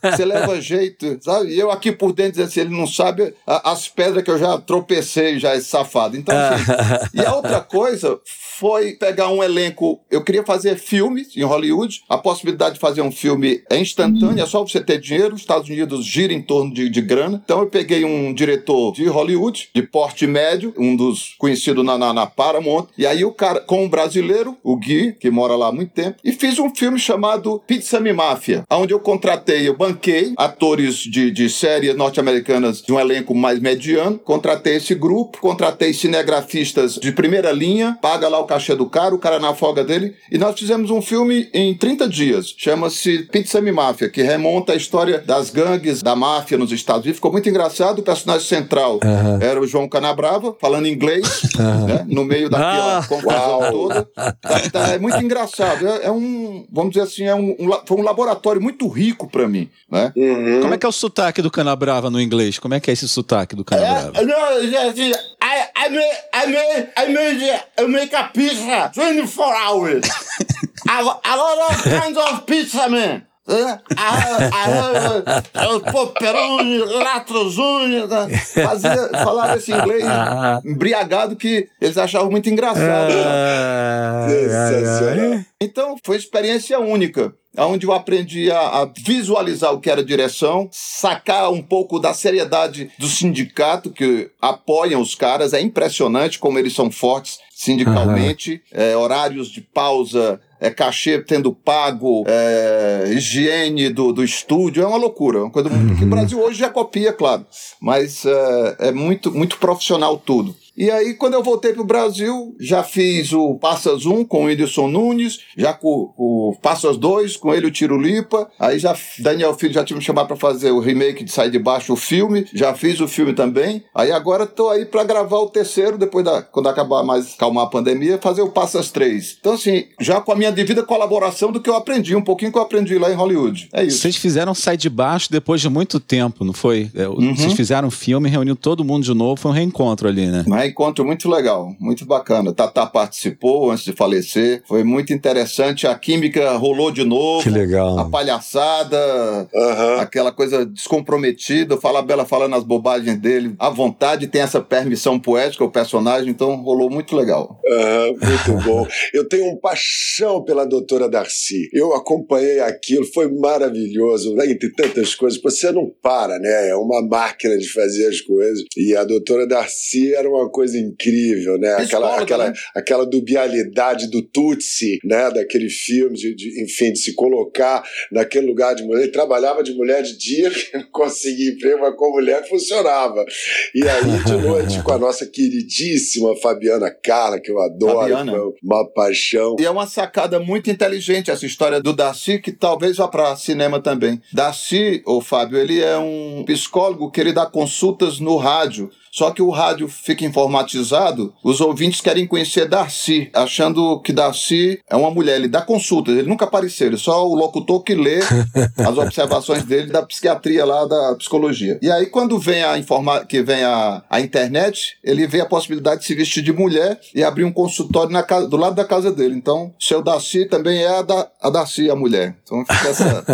Você leva jeito, sabe? E eu aqui por dentro dizendo assim, ele não sabe as pedras que eu já tropecei, já, esse safado. Então, assim, e a outra coisa foi pegar um elenco. Eu queria fazer filmes em Hollywood. A possibilidade de fazer um filme é instantânea, é só você ter dinheiro. Os Estados Unidos gira em torno de, de grana. Então eu peguei um diretor de Hollywood, de porte médio, um dos conhecidos na, na, na Paramount. E aí o cara, com um brasileiro, o Gui, que mora lá há muito tempo, e fiz um filme chamado Pizza Me Máfia, onde eu contratei, eu banquei atores de, de séries norte-americanas de um elenco mais mediano, contratei esse grupo, contratei cinegrafistas de primeira linha, paga lá o cachê do cara, o cara na folga dele, e nós fizemos um filme em 30 dias, chama-se Pizza Me Máfia, que remonta a história das gangues da máfia nos Estados Unidos. Ficou muito engraçado, o personagem central era o João Canabrava, falando inglês, né, no meio daquela Ah. confusão toda. Tá- tá- é muito engraçado. É, é um, vamos dizer assim, é um, um foi um laboratório muito rico pra mim, né? Uhum. Como é que é o sotaque do Canabrava no inglês? Como é que é esse sotaque do Canabrava? É, não, é assim, I, I, I, I, I a pizza 24 hours. a, a lot of kinds of pizza, man. É, I, I, I, Popperoni, latrozone, né? Fazia, falava esse inglês embriagado que eles achavam muito engraçado. né? Ah. Então, foi experiência única, onde eu aprendi a, a visualizar o que era direção, sacar um pouco da seriedade do sindicato que apoiam os caras. É impressionante como eles são fortes sindicalmente, é, horários de pausa. É cachê tendo pago, é, higiene do, do estúdio, é uma loucura. é Uma coisa muito, que o Brasil hoje já copia, claro. Mas é, é muito, muito profissional tudo. E aí, quando eu voltei pro Brasil, já fiz o Passas 1 com o Whindersson Nunes, já com o Passas 2 com ele, o Tiro Lipa. Aí já Daniel Filho já tinha me chamado para fazer o remake de Sai de Baixo, o filme. Já fiz o filme também. Aí agora tô aí para gravar o terceiro, depois da quando acabar mais calmar a pandemia, fazer o Passas 3. Então, assim, já com a minha devida colaboração do que eu aprendi, um pouquinho que eu aprendi lá em Hollywood. É isso. Vocês fizeram Sai de Baixo depois de muito tempo, não foi? É, Uhum. Vocês fizeram um filme, reuniu todo mundo de novo, foi um reencontro ali, né? Um encontro muito legal, muito bacana. Tatá participou antes de falecer. Foi muito interessante. A química rolou de novo. Que legal. A palhaçada, Aham. aquela coisa descomprometida. Fala a Bela falando as bobagens dele. À vontade, tem essa permissão poética, o personagem. Então rolou muito legal. Aham, muito bom. Eu tenho um paixão pela doutora Darcy. Eu acompanhei aquilo, foi maravilhoso, né? entre tantas coisas. Você não para, né? É uma máquina de fazer as coisas. E a doutora Darcy era uma coisa incrível, né? Aquela, Psicóloga, aquela, né? aquela dubialidade do Tutsi, né? Daquele filme, de, de- enfim, de se colocar naquele lugar de mulher. Ele trabalhava de mulher de dia, não conseguia emprego, mas com mulher funcionava. E aí, de noite, com a nossa queridíssima Fabiana Carla, que eu adoro, Fabiana. uma paixão. E é uma sacada muito inteligente essa história do Darcy, que talvez vá para cinema também. Darcy, ô Fábio, ele é um psicólogo que ele dá consultas no rádio. Só que o rádio fica informatizado, os ouvintes querem conhecer Darcy, achando que Darcy é uma mulher. Ele dá consultas, ele nunca apareceu, ele é só o locutor que lê as observações dele da psiquiatria lá, da psicologia. E aí, quando vem a informa que vem a, a internet, ele vê a possibilidade de se vestir de mulher e abrir um consultório na casa, do lado da casa dele. Então, seu Darcy também é a, da, a Darcy, a mulher. Então fica essa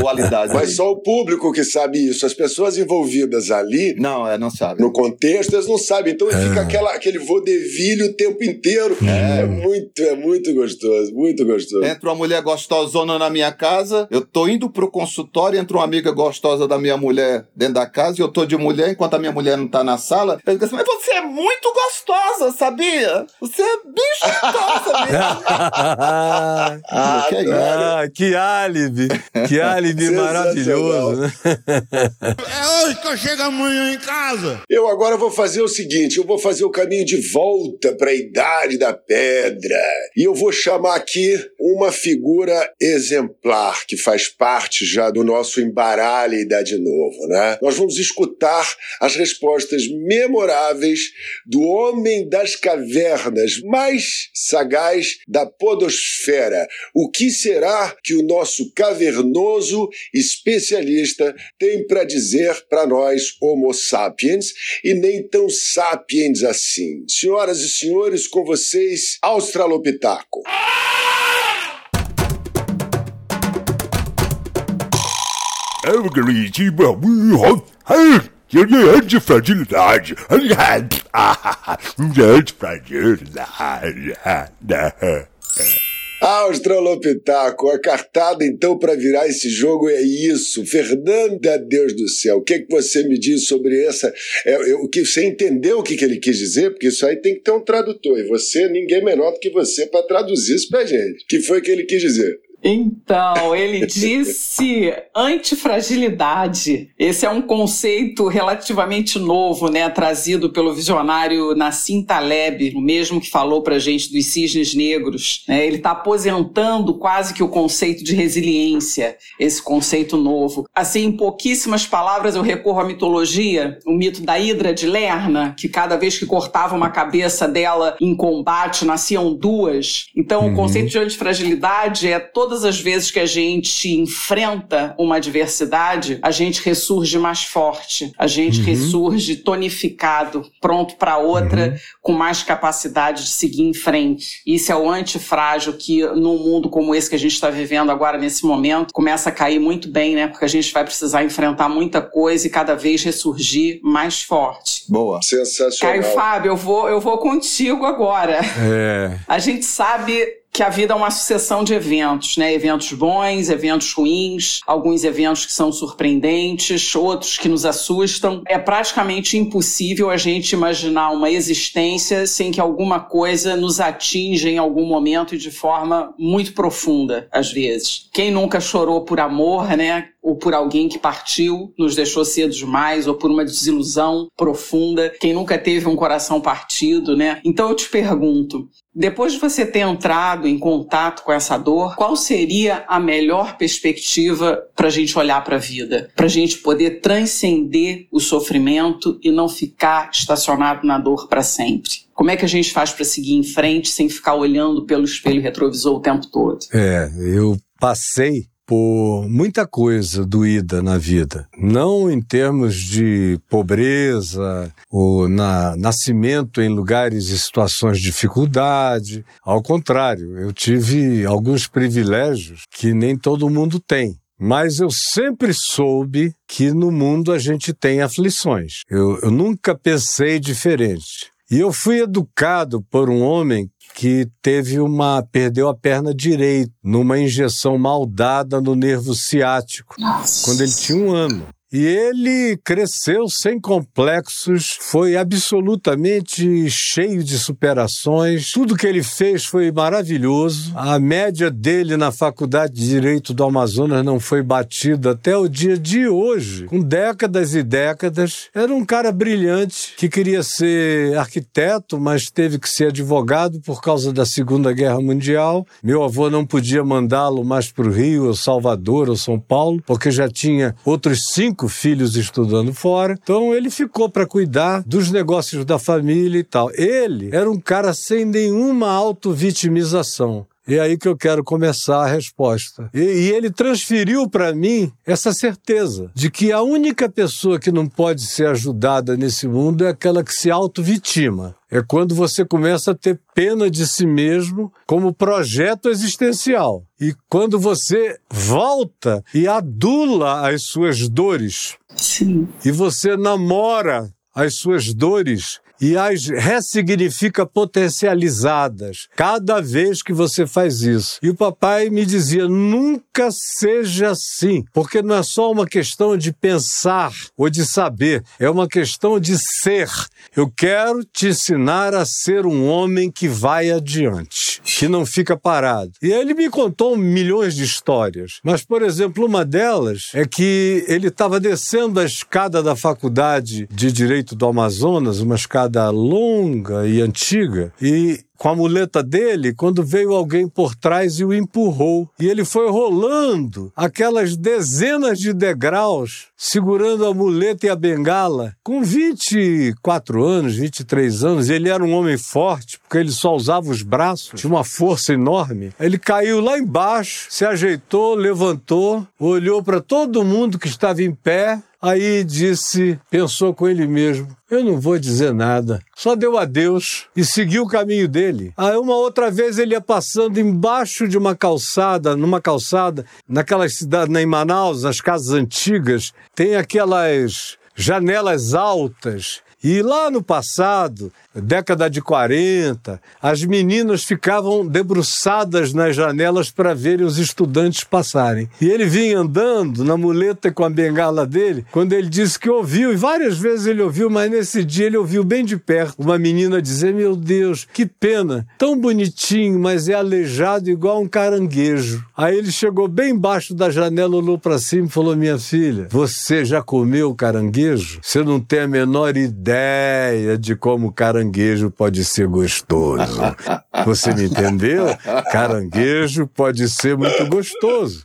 dualidade. Mas aí. só o público que sabe isso. As pessoas envolvidas ali, Não, é, não sabe. No contexto, elas não sabem. Então fica aquela, aquele vodevil o tempo inteiro. É. muito, é muito gostoso, muito gostoso. Entra uma mulher gostosona na minha casa, eu tô indo pro consultório, entra uma amiga gostosa da minha mulher dentro da casa e eu tô de mulher enquanto a minha mulher não tá na sala. Eu digo assim, mas você é muito gostosa, sabia? Você é bem gostosa mesmo. Ah, que é? Ah, que álibi! Que álibi maravilhoso, né? É hoje que eu chego amanhã em casa. Eu agora vou fazer o seguinte: eu vou fazer o caminho de volta para a Idade da Pedra. E eu vou chamar aqui uma figura exemplar que faz parte já do nosso embaralho Idade Novo, né? Nós vamos escutar as respostas memoráveis do homem das cavernas mais sagaz da podosfera. O que será que o nosso cavernoso especialista tem para dizer para nós, Homo sapiens, e nem tão sapiens assim? Senhoras e senhores, com vocês, Australopitaco. Antifragilidade. Antifragilidade. Australopitaco, a cartada então para virar esse jogo é isso. Fernanda, Deus do céu, o que, que você me diz sobre essa. É, é, o que Você entendeu o que, que ele quis dizer? Porque isso aí tem que ter um tradutor. E você, ninguém melhor do que você para traduzir isso pra gente. O que foi que ele quis dizer? Então, ele disse antifragilidade. Esse é um conceito relativamente novo, né, trazido pelo visionário Nassim Taleb, o mesmo que falou pra gente dos cisnes negros. né? Ele está aposentando quase que o conceito de resiliência, esse conceito novo. Assim, em pouquíssimas palavras, eu recorro à mitologia, o mito da Hidra de Lerna, que cada vez que cortava uma cabeça dela em combate, nasciam duas. Então, o conceito de antifragilidade é todas as vezes que a gente enfrenta uma adversidade, a gente ressurge mais forte, a gente ressurge tonificado, pronto para outra, com mais capacidade de seguir em frente. Isso é o antifrágil que, num mundo como esse que a gente está vivendo agora, nesse momento, começa a cair muito bem, né? Porque a gente vai precisar enfrentar muita coisa e cada vez ressurgir mais forte. Boa. Sensacional. Caio Fábio, eu vou, eu vou contigo agora. É. A gente sabe que a vida é uma sucessão de eventos, né? Eventos bons, eventos ruins, alguns eventos que são surpreendentes, outros que nos assustam. É praticamente impossível a gente imaginar uma existência sem que alguma coisa nos atinja em algum momento e de forma muito profunda, às vezes. Quem nunca chorou por amor, né? ou por alguém que partiu, nos deixou cedo demais, ou por uma desilusão profunda. Quem nunca teve um coração partido, né? Então eu te pergunto, depois de você ter entrado em contato com essa dor, qual seria a melhor perspectiva para a gente olhar para a vida? Para a gente poder transcender o sofrimento e não ficar estacionado na dor para sempre? Como é que a gente faz para seguir em frente sem ficar olhando pelo espelho retrovisor o tempo todo? É, eu passei por muita coisa doída na vida. Não em termos de pobreza ou na, nascimento em lugares e situações de dificuldade. Ao contrário, eu tive alguns privilégios que nem todo mundo tem. Mas eu sempre soube que no mundo a gente tem aflições. Eu, eu nunca pensei diferente. E eu fui educado por um homem que teve uma perdeu a perna direita numa injeção mal dada no nervo ciático Nossa. quando ele tinha um ano. E ele cresceu sem complexos, foi absolutamente cheio de superações. Tudo que ele fez foi maravilhoso. A média dele na Faculdade de Direito do Amazonas não foi batida até o dia de hoje, com décadas e décadas. Era um cara brilhante que queria ser arquiteto, mas teve que ser advogado por causa da Segunda Guerra Mundial. Meu avô não podia mandá-lo mais para o Rio, ou Salvador, ou São Paulo, porque já tinha outros cinco cinco filhos estudando fora. Então ele ficou para cuidar dos negócios da família e tal. Ele era um cara sem nenhuma auto-vitimização. E é aí que eu quero começar a resposta. E, e ele transferiu para mim essa certeza de que a única pessoa que não pode ser ajudada nesse mundo é aquela que se auto-vitima. É quando você começa a ter pena de si mesmo como projeto existencial. E quando você volta e adula as suas dores. Sim. E você namora as suas dores e as ressignifica potencializadas cada vez que você faz isso. E o papai me dizia: nunca seja assim, porque não é só uma questão de pensar ou de saber, é uma questão de ser. Eu quero te ensinar a ser um homem que vai adiante, que não fica parado. E ele me contou milhões de histórias, mas, por exemplo, uma delas é que ele estava descendo a escada da faculdade de Direito do Amazonas, uma escada longa e antiga, e com a muleta dele quando veio alguém por trás e o empurrou. E ele foi rolando aquelas dezenas de degraus, segurando a muleta e a bengala. Com 24 anos, 23 anos, ele era um homem forte, porque ele só usava os braços, tinha uma força enorme. Ele caiu lá embaixo, se ajeitou, levantou, olhou para todo mundo que estava em pé, Aí disse, pensou com ele mesmo: eu não vou dizer nada. Só deu adeus e seguiu o caminho dele. Aí uma outra vez ele ia passando embaixo de uma calçada, numa calçada, naquelas cidades, em Manaus, as casas antigas, tem aquelas janelas altas e lá no passado, década de 40, as meninas ficavam debruçadas nas janelas para verem os estudantes passarem. E ele vinha andando na muleta com a bengala dele, quando ele disse que ouviu, e várias vezes ele ouviu, mas nesse dia ele ouviu bem de perto uma menina dizer: Meu Deus, que pena, tão bonitinho, mas é aleijado igual um caranguejo. Aí ele chegou bem embaixo da janela, olhou para cima e falou: Minha filha, você já comeu caranguejo? Você não tem a menor ideia ideia de como caranguejo pode ser gostoso. Você me entendeu? Caranguejo pode ser muito gostoso.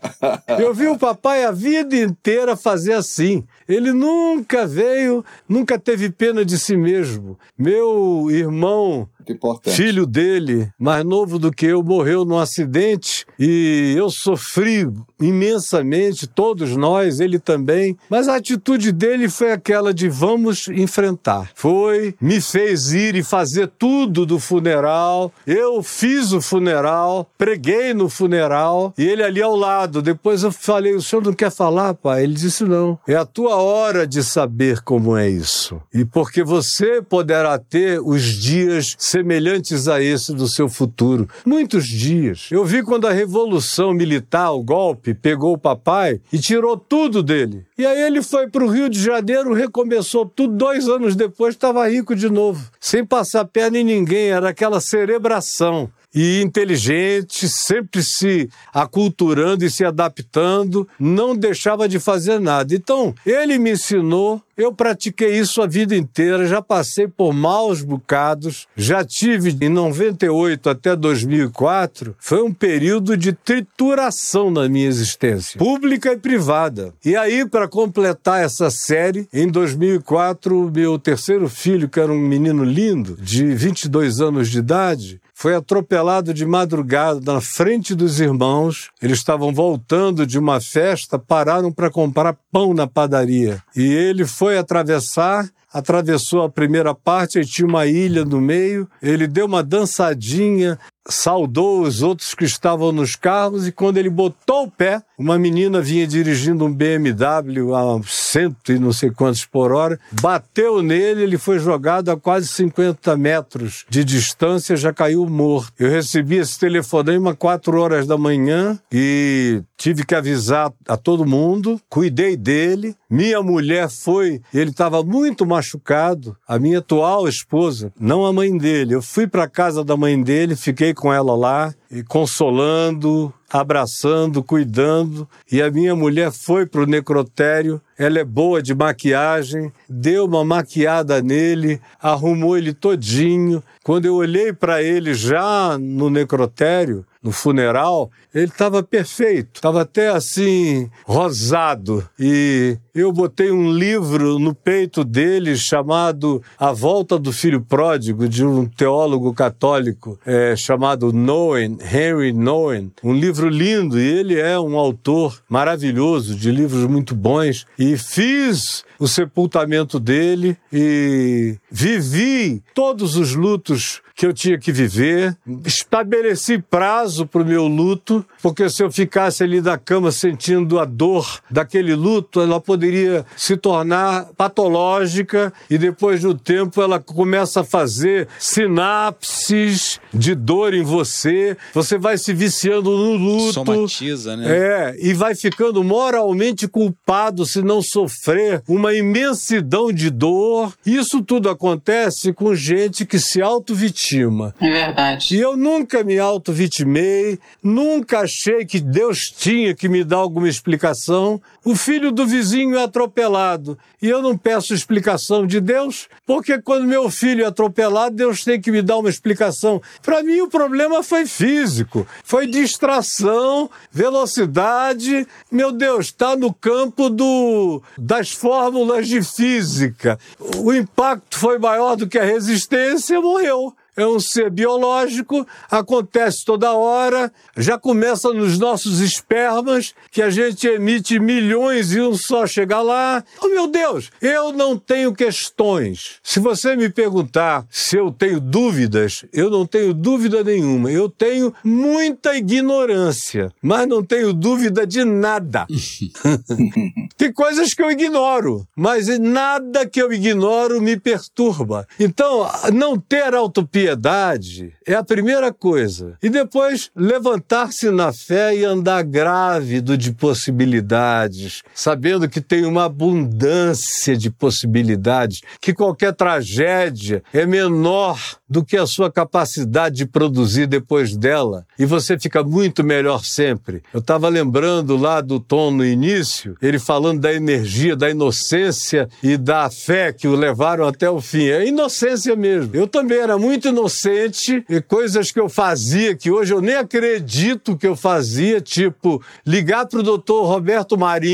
Eu vi o papai a vida inteira fazer assim. Ele nunca veio, nunca teve pena de si mesmo. Meu irmão Importante. Filho dele, mais novo do que eu, morreu num acidente e eu sofri imensamente, todos nós, ele também. Mas a atitude dele foi aquela de vamos enfrentar. Foi, me fez ir e fazer tudo do funeral. Eu fiz o funeral, preguei no funeral e ele ali ao lado. Depois eu falei: o senhor não quer falar, pai? Ele disse: não. É a tua hora de saber como é isso. E porque você poderá ter os dias semelhantes a esse do seu futuro. Muitos dias. Eu vi quando a revolução militar, o golpe, pegou o papai e tirou tudo dele. E aí ele foi para o Rio de Janeiro, recomeçou tudo. Dois anos depois estava rico de novo, sem passar perna em ninguém. Era aquela cerebração. E inteligente, sempre se aculturando e se adaptando, não deixava de fazer nada. Então, ele me ensinou eu pratiquei isso a vida inteira, já passei por maus bocados, já tive em 98 até 2004, foi um período de trituração na minha existência, pública e privada. E aí, para completar essa série, em 2004, meu terceiro filho, que era um menino lindo, de 22 anos de idade, foi atropelado de madrugada na frente dos irmãos. Eles estavam voltando de uma festa, pararam para comprar pão na padaria. E ele foi atravessar atravessou a primeira parte e tinha uma ilha no meio. Ele deu uma dançadinha, saudou os outros que estavam nos carros e quando ele botou o pé, uma menina vinha dirigindo um BMW a cento e não sei quantos por hora, bateu nele, ele foi jogado a quase 50 metros de distância, já caiu morto. Eu recebi esse telefonema quatro horas da manhã e tive que avisar a todo mundo, cuidei dele. Minha mulher foi, ele estava muito machucado, a minha atual esposa, não a mãe dele. Eu fui para casa da mãe dele, fiquei com ela lá, e consolando, abraçando, cuidando. E a minha mulher foi para o necrotério. Ela é boa de maquiagem, deu uma maquiada nele, arrumou ele todinho. Quando eu olhei para ele já no necrotério, no funeral, ele estava perfeito, estava até assim, rosado. E eu botei um livro no peito dele chamado A Volta do Filho Pródigo, de um teólogo católico é, chamado Noen, Henry Noen. Um livro lindo, e ele é um autor maravilhoso, de livros muito bons. E fiz o sepultamento dele e vivi todos os lutos que eu tinha que viver. Estabeleci prazo para o meu luto, porque se eu ficasse ali na cama sentindo a dor daquele luto, ela poderia se tornar patológica e depois do tempo ela começa a fazer sinapses de dor em você. Você vai se viciando no luto. Somatiza, né? É, e vai ficando moralmente culpado se não sofrer uma imensidão de dor. Isso tudo acontece com gente que se auto-vitima autoestima. É verdade. E eu nunca me auto-vitimei, nunca achei que Deus tinha que me dar alguma explicação. O filho do vizinho é atropelado e eu não peço explicação de Deus, porque quando meu filho é atropelado, Deus tem que me dar uma explicação. Para mim, o problema foi físico, foi distração, velocidade. Meu Deus, está no campo do, das fórmulas de física. O impacto foi maior do que a resistência, morreu é um ser biológico, acontece toda hora, já começa nos nossos espermas, que a gente emite milhões e um só chega lá. Oh, meu Deus, eu não tenho questões. Se você me perguntar se eu tenho dúvidas, eu não tenho dúvida nenhuma. Eu tenho muita ignorância, mas não tenho dúvida de nada. Tem coisas que eu ignoro, mas nada que eu ignoro me perturba. Então, não ter autopia piedade é a primeira coisa. E depois levantar-se na fé e andar grávido de possibilidades, sabendo que tem uma abundância de possibilidades, que qualquer tragédia é menor do que a sua capacidade de produzir depois dela. E você fica muito melhor sempre. Eu estava lembrando lá do Tom no início, ele falando da energia, da inocência e da fé que o levaram até o fim. É inocência mesmo. Eu também era muito inocente e coisas que eu fazia que hoje eu nem acredito que eu fazia, tipo ligar para o doutor Roberto Marinho,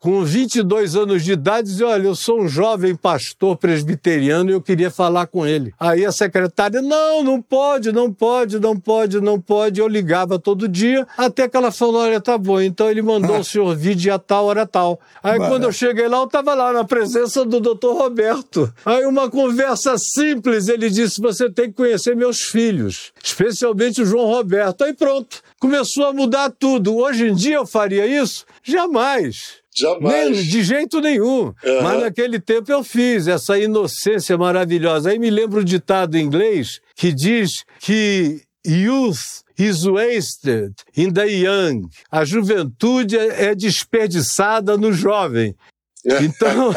com 22 anos de idade, dizer: Olha, eu sou um jovem pastor presbiteriano e eu queria falar com ele. Aí a secretária: Não, não pode, não pode, não pode, não pode. Eu ligava todo dia, até que ela falou: Olha, tá bom. Então ele mandou o senhor vir dia tal, hora tal. Aí quando eu cheguei lá, eu estava lá na presença do doutor Roberto. Aí uma conversa simples, ele disse: Você tem que conhecer meus filhos, especialmente o João Roberto. Aí pronto, começou a mudar tudo. Hoje em dia eu faria isso? Jamais. Jamais. Nem, de jeito nenhum. Uhum. Mas naquele tempo eu fiz essa inocência maravilhosa. Aí me lembro o ditado em inglês que diz que youth is wasted in the young. A juventude é desperdiçada no jovem. Então,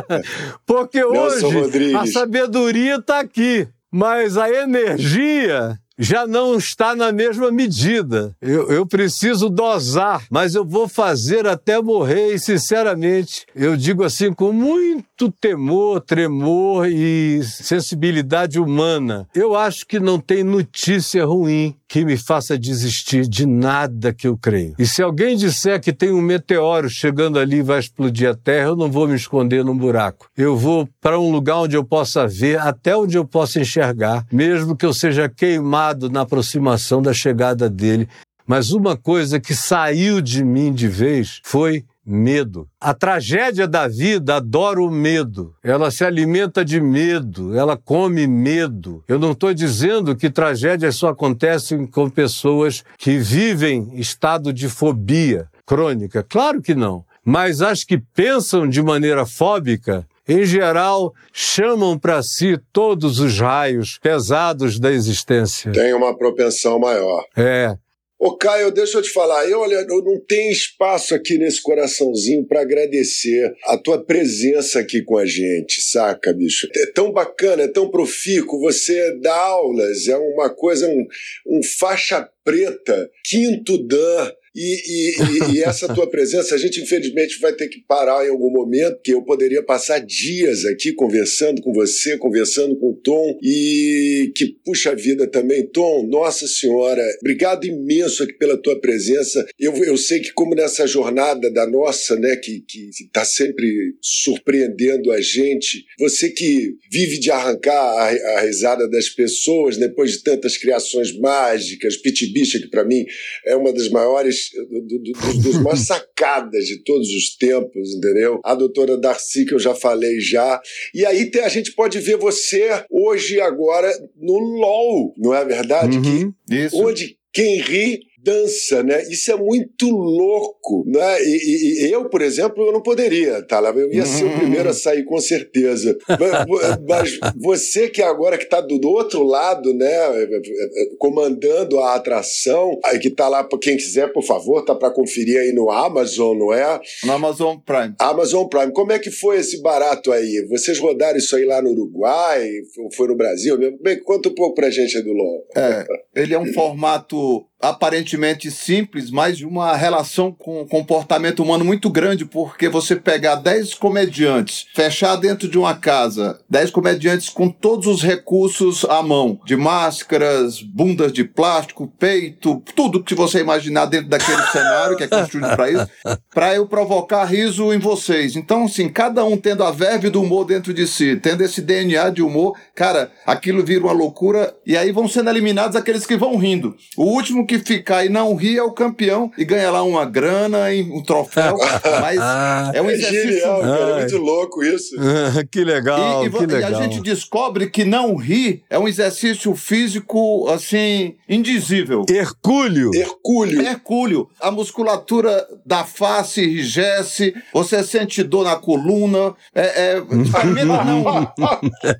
porque hoje a sabedoria está aqui, mas a energia já não está na mesma medida. Eu, eu preciso dosar, mas eu vou fazer até morrer. E, sinceramente, eu digo assim com muito temor, tremor e sensibilidade humana. Eu acho que não tem notícia ruim que me faça desistir de nada que eu creio. E se alguém disser que tem um meteoro chegando ali e vai explodir a Terra, eu não vou me esconder num buraco. Eu vou para um lugar onde eu possa ver, até onde eu possa enxergar, mesmo que eu seja queimado na aproximação da chegada dele. Mas uma coisa que saiu de mim de vez foi medo. A tragédia da vida adora o medo. Ela se alimenta de medo, ela come medo. Eu não estou dizendo que tragédias só acontecem com pessoas que vivem estado de fobia crônica. Claro que não. Mas as que pensam de maneira fóbica em geral, chamam para si todos os raios pesados da existência. Tem uma propensão maior. É. Ô Caio, deixa eu te falar, eu, olha, eu não tenho espaço aqui nesse coraçãozinho para agradecer a tua presença aqui com a gente, saca, bicho? É tão bacana, é tão profícuo, você dá aulas, é uma coisa, um, um faixa preta, quinto dan, e, e, e, essa tua presença, a gente infelizmente vai ter que parar em algum momento, que eu poderia passar dias aqui conversando com você, conversando com o Tom, e que puxa vida também. Tom, Nossa Senhora, obrigado imenso aqui pela tua presença. Eu, eu sei que, como nessa jornada da nossa, né, que está sempre surpreendendo a gente, você que vive de arrancar a, a risada das pessoas depois de tantas criações mágicas, Pitibicha, que para mim é uma das maiores do, do, dos, dos mais sacadas de todos os tempos, entendeu? A doutora Darcy, que eu já falei já. E aí tem, a gente pode ver você hoje, agora, no LOL, não é verdade? Uhum, que, isso. Onde quem ri dança, né? Isso é muito louco, né? E, e, eu, por exemplo, eu não poderia, tá? Eu ia ser o primeiro a sair com certeza. mas, mas, você que agora que está do, outro lado, né? Comandando a atração, aí que tá lá para quem quiser, por favor, tá para conferir aí no Amazon, não é? No Amazon Prime. Amazon Prime. Como é que foi esse barato aí? Vocês rodaram isso aí lá no Uruguai? Foi no Brasil? Bem, conta um pouco pra gente aí do LOL. É, ele é um formato aparentemente simples, mas de uma relação com o comportamento humano muito grande, porque você pegar 10 comediantes, fechar dentro de uma casa, 10 comediantes com todos os recursos à mão, de máscaras, bundas de plástico, peito, tudo que você imaginar dentro daquele cenário que é construído para isso, para eu provocar riso em vocês. Então, assim, cada um tendo a verve do humor dentro de si, tendo esse DNA de humor, cara, aquilo vira uma loucura e aí vão sendo eliminados aqueles que vão rindo. O último que ficar e não rir é o campeão e ganha lá uma grana, um troféu. Mas é um exercício. É genial, cara, é muito louco isso. que legal, e, e, que legal. E a gente descobre que não rir é um exercício físico, assim, indizível. Hercúleo. Hercúleo. Hercúleo. A musculatura da face enrijece, você sente dor na coluna. É, é, não,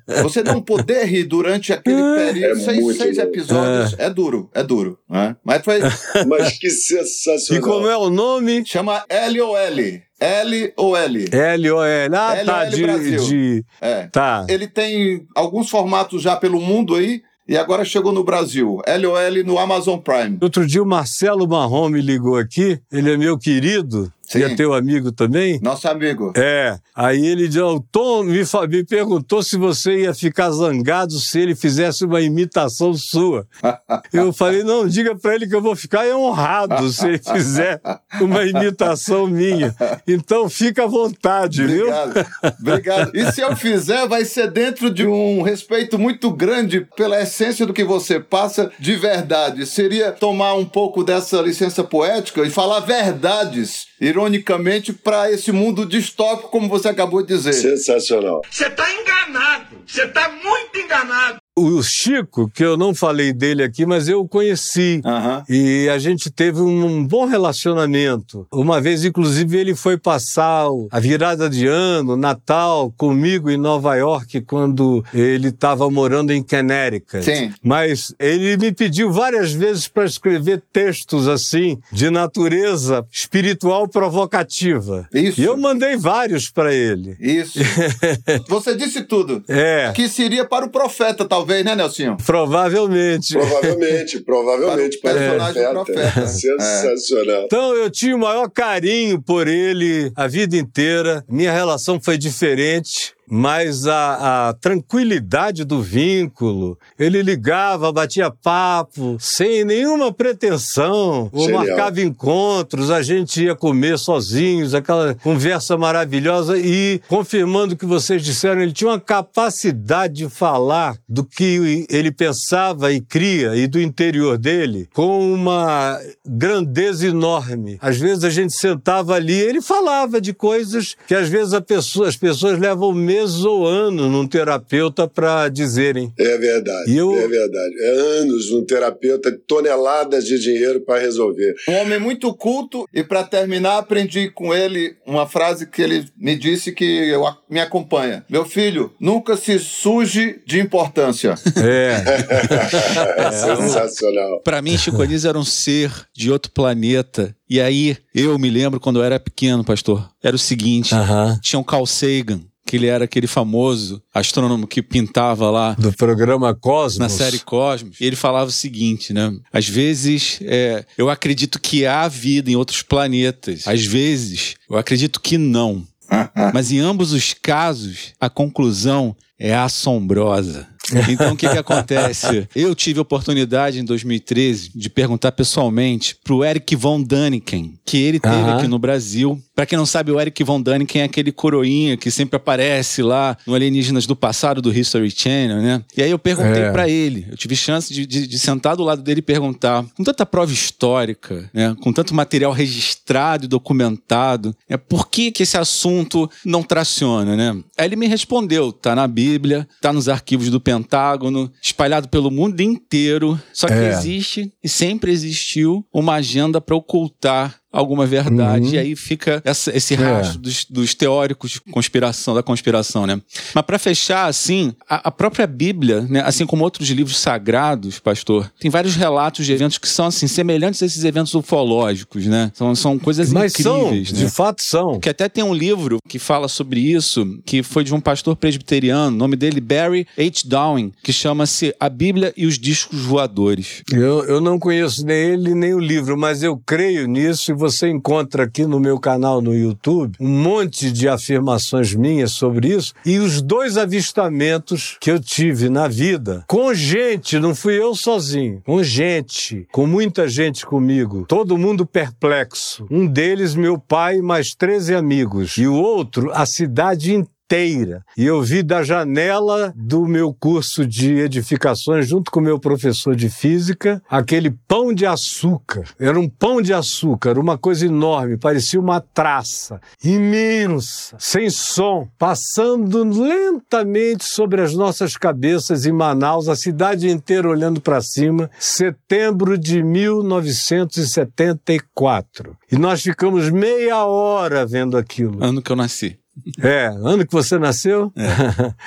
você não poder rir durante aquele período, É seis, seis episódios, é. duro, é duro. Né? Mas foi. Mas que E sensacional. como é o nome? Chama LOL. LOL. L-O-L. Ah, LOL tá, de, Brasil. de... É. Tá. Ele tem alguns formatos já pelo mundo aí. E agora chegou no Brasil. LOL no Amazon Prime. Outro dia o Marcelo Marrom me ligou aqui, ele é meu querido, Sim. e é teu amigo também. Nosso amigo. É, aí ele disse, o Tom me, me perguntou se você ia ficar zangado se ele fizesse uma imitação sua. Eu falei, não, diga pra ele que eu vou ficar honrado se ele fizer uma imitação minha. Então fica à vontade, viu? Obrigado. Obrigado. E se eu fizer, vai ser dentro de um respeito muito grande pela essência do que você passa de verdade. Seria tomar um pouco dessa licença poética e falar verdades, ironicamente, para esse mundo distópico, como você acabou de dizer. Sensacional. Você tá enganado. Você tá muito enganado. O Chico, que eu não falei dele aqui, mas eu o conheci. Aham. E a gente teve um bom relacionamento. Uma vez, inclusive, ele foi passar a virada de ano, Natal, comigo em Nova York, quando ele estava morando em Connecticut. Sim. Mas ele me pediu várias vezes para escrever textos assim, de natureza espiritual provocativa. Isso. E eu mandei vários para ele. Isso. Você disse tudo. É. Que seria para o profeta, talvez. Talvez, né, Nelsinho? Provavelmente. Provavelmente, provavelmente. Para o personagem profeta. Sensacional. Então eu tinha o maior carinho por ele a vida inteira. Minha relação foi diferente. Mas a, a tranquilidade do vínculo, ele ligava, batia papo, sem nenhuma pretensão, ou Genial. marcava encontros, a gente ia comer sozinhos, aquela conversa maravilhosa e confirmando o que vocês disseram, ele tinha uma capacidade de falar do que ele pensava e cria e do interior dele com uma grandeza enorme. Às vezes a gente sentava ali, ele falava de coisas que às vezes a pessoa- as pessoas levam meses ou anos num terapeuta para dizerem. É verdade, E eu- é verdade. É anos um terapeuta, toneladas de dinheiro para resolver. Um homem muito culto, e para terminar, aprendi com ele uma frase que ele me disse que eu, me acompanha. Meu filho, nunca se suje de importância. É. Sensacional. Pra mim, Chico Anísio era um ser de outro planeta. E aí, eu me lembro quando eu era pequeno, pastor, era o seguinte: Aham. tinha um Carl Sagan, que ele era aquele famoso astrônomo que pintava lá Do programa Cosmos. na série Cosmos. E ele falava o seguinte, né? Às vezes, é, eu acredito que há vida em outros planetas. Às vezes, eu acredito que não. Mas em ambos os casos, a conclusão é assombrosa. Então, o que, que acontece? Eu tive a oportunidade em 2013 de perguntar pessoalmente pro Eric Von Daniken, que ele teve aqui no Brasil. Pra quem não sabe, o Eric Von Daniken é aquele coroinha que sempre aparece lá no Alienígenas do Passado do History Channel, né? E aí eu perguntei É. pra ele, eu tive chance de, de- de sentar do lado dele e perguntar, com tanta prova histórica, né? Com tanto material registrado e documentado, né? por que que esse assunto não traciona, né? Aí ele me respondeu, tá na Bíblia, tá nos arquivos do Pentágono, espalhado pelo mundo inteiro, só que É. existe e sempre existiu uma agenda para ocultar alguma verdade. Uhum. E aí fica essa- esse É. rastro dos, dos teóricos de conspiração, da conspiração, né? Mas para fechar, assim, a, a própria Bíblia, né, assim como outros livros sagrados, pastor, tem vários relatos de eventos que são, assim, semelhantes a esses eventos ufológicos, né? São, são coisas Mas são, incríveis, né? de fato são. Que até tem um livro que fala sobre isso, que foi de um pastor presbiteriano, o nome dele Barry H. Downing, que chama-se A Bíblia e os Discos Voadores. Eu, eu não conheço nem ele nem o livro, mas eu creio nisso e você encontra aqui no meu canal no YouTube um monte de afirmações minhas sobre isso e os dois avistamentos que eu tive na vida com gente, não fui eu sozinho, com gente, com muita gente comigo, todo mundo perplexo. Um deles, meu pai, mais 13 amigos, e o outro, a cidade inteira inteira. E eu vi da janela do meu curso de edificações, junto com o meu professor de física, aquele pão de açúcar. Era um pão de açúcar, uma coisa enorme, parecia uma traça, imensa, sem som, passando lentamente sobre as nossas cabeças em Manaus, a cidade inteira olhando para cima, setembro de 1974. E nós ficamos meia hora vendo aquilo. Ano que eu nasci. É, ano que você nasceu?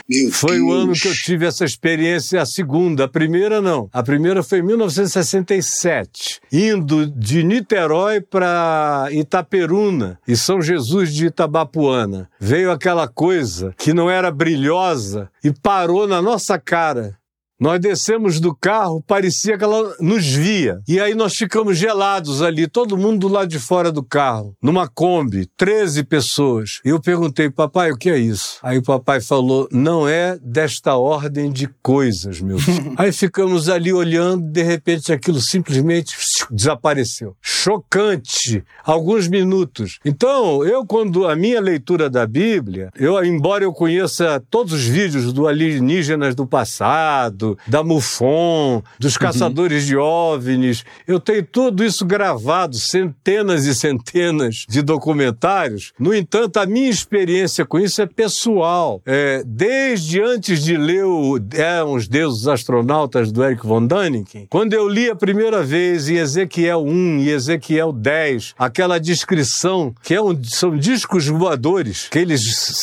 Meu Foi o Deus. ano que eu tive essa experiência, a segunda. A primeira não. A primeira foi em 1967, indo de Niterói para Itaperuna e São Jesus de Itabapuana. Veio aquela coisa que não era brilhosa e parou na nossa cara. Nós descemos do carro, parecia que ela nos via. E aí nós ficamos gelados ali, todo mundo do lado de fora do carro, numa Kombi, 13 pessoas. E eu perguntei, papai, o que é isso? Aí o papai falou, não é desta ordem de coisas, meu filho. aí ficamos ali olhando, de repente aquilo simplesmente desapareceu. Chocante. Alguns minutos. Então, eu, quando a minha leitura da Bíblia, eu, embora eu conheça todos os vídeos do alienígenas do passado, da MUFON, dos caçadores de OVNIs, eu tenho tudo isso gravado, centenas e centenas de documentários. No entanto, a minha experiência com isso é pessoal. É, desde antes de ler o Eram os Deuses Astronautas do Eric von Däniken, quando eu li a primeira vez em Ezequiel 1 e Ezequiel 10, aquela descrição que é um, são discos voadores, aqueles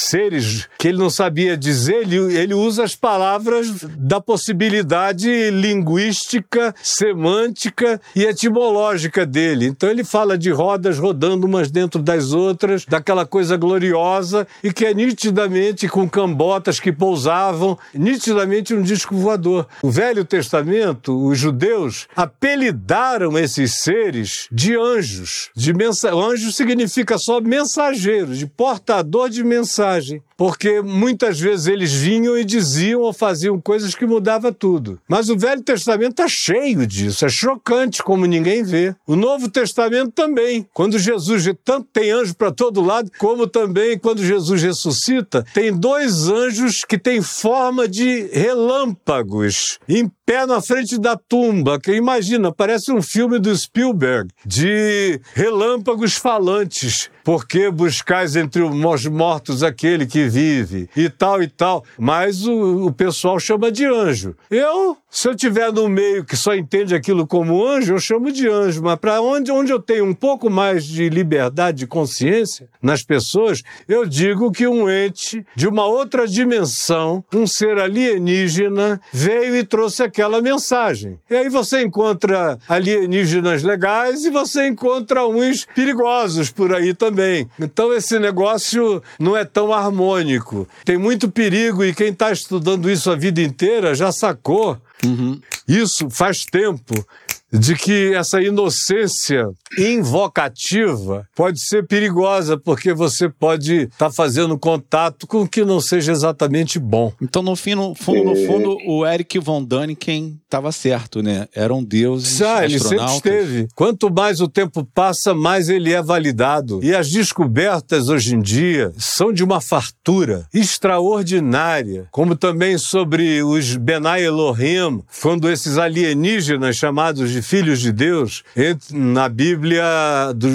seres que ele não sabia dizer, ele, ele usa as palavras da possibilidade linguística, semântica e etimológica dele. Então ele fala de rodas rodando umas dentro das outras, daquela coisa gloriosa e que é nitidamente com cambotas que pousavam, nitidamente um disco voador. O Velho Testamento, os judeus apelidaram esses seres de anjos. De mensa... Anjo significa só mensageiro, de portador de mensagem. Porque muitas vezes eles vinham e diziam ou faziam coisas que mudava tudo. Mas o Velho Testamento está cheio disso, é chocante como ninguém vê. O Novo Testamento também. Quando Jesus tanto tem anjo para todo lado, como também quando Jesus ressuscita, tem dois anjos que têm forma de relâmpagos em pé na frente da tumba. Que imagina, parece um filme do Spielberg de relâmpagos falantes. Por que buscais entre os mortos aquele que vive? E tal e tal. Mas o, o pessoal chama de anjo. Eu, se eu tiver no meio que só entende aquilo como anjo, eu chamo de anjo. Mas para onde, onde eu tenho um pouco mais de liberdade de consciência nas pessoas, eu digo que um ente de uma outra dimensão, um ser alienígena, veio e trouxe aquela mensagem. E aí você encontra alienígenas legais e você encontra uns perigosos por aí também também. Então esse negócio não é tão harmônico. Tem muito perigo e quem está estudando isso a vida inteira já sacou. Uhum. Isso faz tempo de que essa inocência invocativa pode ser perigosa, porque você pode estar tá fazendo contato com o que não seja exatamente bom. Então, no, fim, no fundo, no fundo, o Eric von Däniken estava certo, né? Eram deuses ah, ele sempre esteve. Quanto mais o tempo passa, mais ele é validado. E as descobertas hoje em dia são de uma fartura extraordinária, como também sobre os Benai Elohim, quando esses alienígenas chamados de filhos de Deus, na Bíblia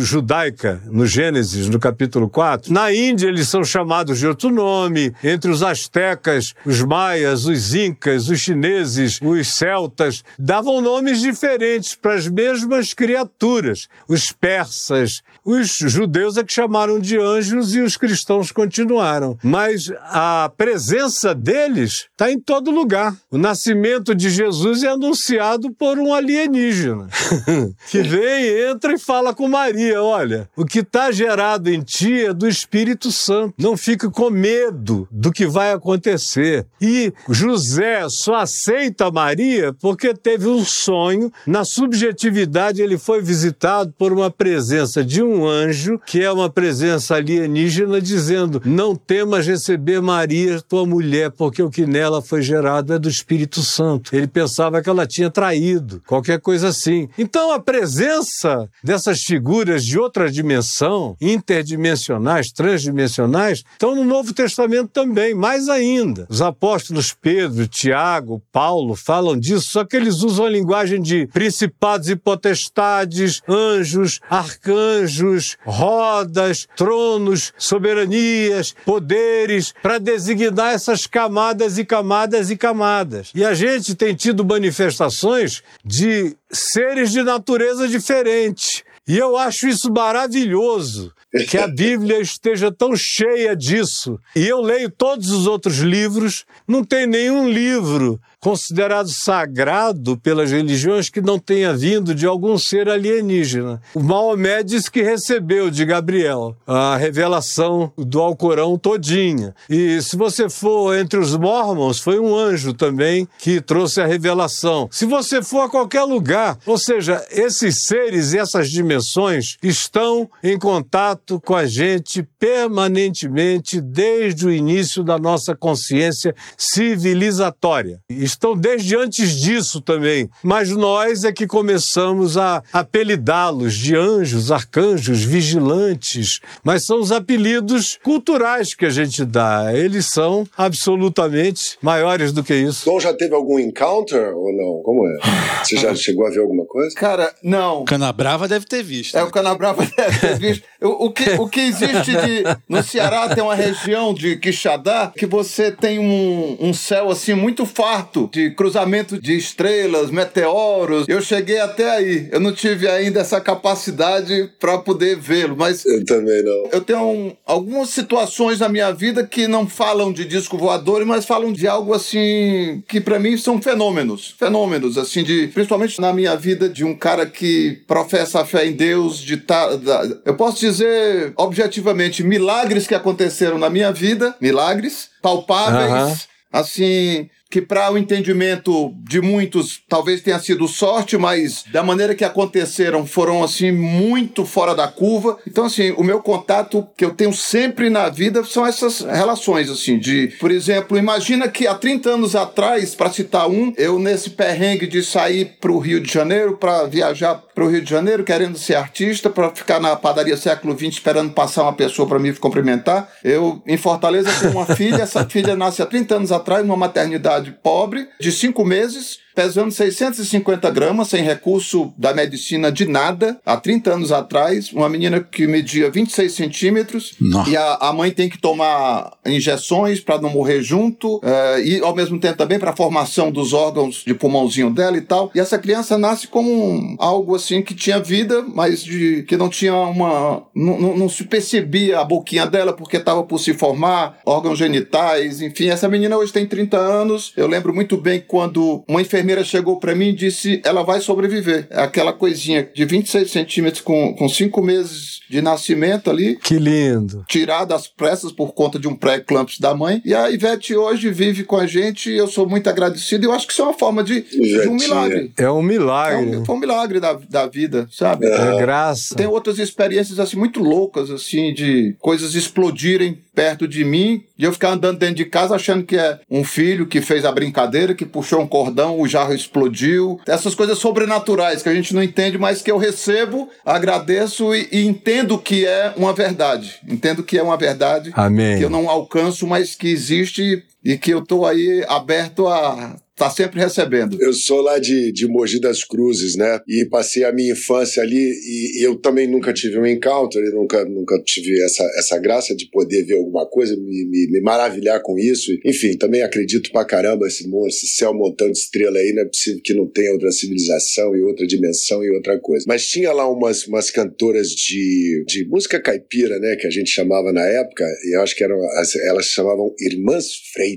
judaica, no Gênesis, no capítulo 4. Na Índia, eles são chamados de outro nome. Entre os astecas, os maias, os incas, os chineses, os celtas, davam nomes diferentes para as mesmas criaturas. Os persas, os judeus é que chamaram de anjos e os cristãos continuaram. Mas a presença deles está em todo lugar. O nascimento de Jesus é anunciado por um alienígena que vem, entra e fala com Maria: olha, o que está gerado em ti é do Espírito Santo. Não fique com medo do que vai acontecer. E José só aceita Maria porque teve um sonho. Na subjetividade, ele foi visitado por uma presença de um anjo, que é uma presença alienígena, dizendo: Não temas receber Maria, tua mulher, porque o que nela foi gerado é do Espírito Santo. Ele pensava que ela tinha traído, qualquer coisa assim. Então a presença dessas figuras de outra dimensão, interdimensionais, transdimensionais, estão no Novo Testamento também, mais ainda. Os apóstolos Pedro, Tiago, Paulo falam disso, só que eles usam a linguagem de principados e potestades, anjos, arcanjos, rodas, tronos, soberanias, poderes, para designar essas camadas e camadas e camadas. E a gente tem tido manifestações de seres de natureza diferente. E eu acho isso maravilhoso, que a Bíblia esteja tão cheia disso. E eu leio todos os outros livros, não tem nenhum livro considerado sagrado pelas religiões que não tenha vindo de algum ser alienígena. O Maomé diz que recebeu de Gabriel a revelação do Alcorão todinha. E se você for entre os mormons, foi um anjo também que trouxe a revelação. Se você for a qualquer lugar, ou seja, esses seres e essas dimensões estão em contato com a gente permanentemente desde o início da nossa consciência civilizatória estão desde antes disso também. Mas nós é que começamos a apelidá-los de anjos, arcanjos, vigilantes. Mas são os apelidos culturais que a gente dá. Eles são absolutamente maiores do que isso. Tom já teve algum encounter ou não? Como é? Você já chegou a ver alguma coisa? Cara, não. Canabrava deve ter visto. É, o Canabrava deve ter visto. O, o, que, o que existe de. No Ceará tem uma região de Quixadá que você tem um, um céu assim muito farto foto de cruzamento de estrelas, meteoros. Eu cheguei até aí. Eu não tive ainda essa capacidade para poder vê-lo, mas Eu também não. eu tenho um- algumas situações na minha vida que não falam de disco voador, mas falam de algo assim que pra mim são fenômenos, fenômenos assim de, principalmente na minha vida de um cara que professa a fé em Deus, de tá, da- eu posso dizer objetivamente milagres que aconteceram na minha vida, milagres palpáveis, assim que para o entendimento de muitos talvez tenha sido sorte, mas da maneira que aconteceram foram assim muito fora da curva. Então assim, o meu contato que eu tenho sempre na vida são essas relações assim de, por exemplo, imagina que há 30 anos atrás, para citar um, eu nesse perrengue de sair para o Rio de Janeiro para viajar para o Rio de Janeiro, querendo ser artista, para ficar na padaria século XX esperando passar uma pessoa para me cumprimentar. Eu em Fortaleza tenho uma filha, essa filha nasce há 30 anos atrás numa maternidade pobre, de cinco meses, pesando 650 gramas, sem recurso da medicina de nada, há 30 anos atrás, uma menina que media 26 centímetros, Nossa. e a, a mãe tem que tomar injeções para não morrer junto, eh, e ao mesmo tempo também para a formação dos órgãos de pulmãozinho dela e tal. E essa criança nasce com um- algo assim que tinha vida, mas de, que não tinha uma. Não, não- não se percebia a boquinha dela porque estava por se formar, órgãos genitais, enfim. Essa menina hoje tem 30 anos. Eu lembro muito bem quando uma enfermeira chegou para mim e disse: ela vai sobreviver. É Aquela coisinha de 26 centímetros com, com 5 meses de nascimento ali Que lindo. tirada às pressas por conta de um pré-eclâmpsia da mãe. E a Ivete hoje vive com a gente e eu sou muito agradecido. E eu acho que isso é uma forma de, de um milagre. É um É milagre. um, foi um milagre da, da vida, sabe? É graça. Tem outras experiências assim muito loucas, assim, de coisas explodirem perto de mim, de eu ficar andando dentro de casa achando que é um filho que fez a brincadeira, que puxou um cordão, o jarro explodiu. Essas coisas sobrenaturais que a gente não entende, mas que eu recebo, agradeço e, e entendo que é uma verdade. Entendo que é uma verdade Amém. que eu não alcanço, mas que existe e que eu tô aí aberto a tá sempre recebendo. Eu sou lá de, de Mogi das Cruzes, né? E passei a minha infância ali e, e eu também nunca tive um encounter, nunca, nunca tive essa, essa graça de poder ver alguma coisa, me, me, me maravilhar com isso. Enfim, também acredito pra caramba esse, esse céu montando estrela aí, não é possível que não tenha outra civilização e outra dimensão e outra coisa. Mas tinha lá umas, umas cantoras de, de música caipira, né? Que a gente chamava na época, e eu acho que eram, as- elas chamavam Irmãs Freitas.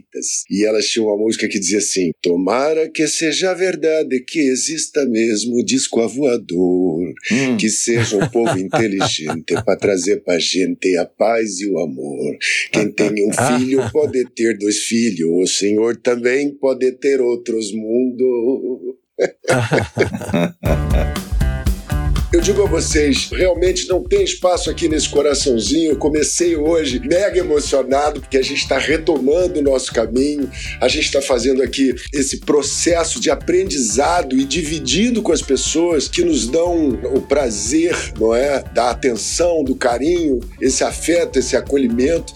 E elas tinham uma música que dizia assim: Tomara que seja verdade que exista mesmo o disco voador, Hum. que seja um povo inteligente para trazer pra gente a paz e o amor. Quem tem um filho pode ter dois filhos, o senhor também pode ter outros mundos. Eu digo a vocês, realmente não tem espaço aqui nesse coraçãozinho. Eu comecei hoje mega emocionado, porque a gente está retomando o nosso caminho, a gente está fazendo aqui esse processo de aprendizado e dividindo com as pessoas que nos dão o prazer, não é? Da atenção, do carinho, esse afeto, esse acolhimento.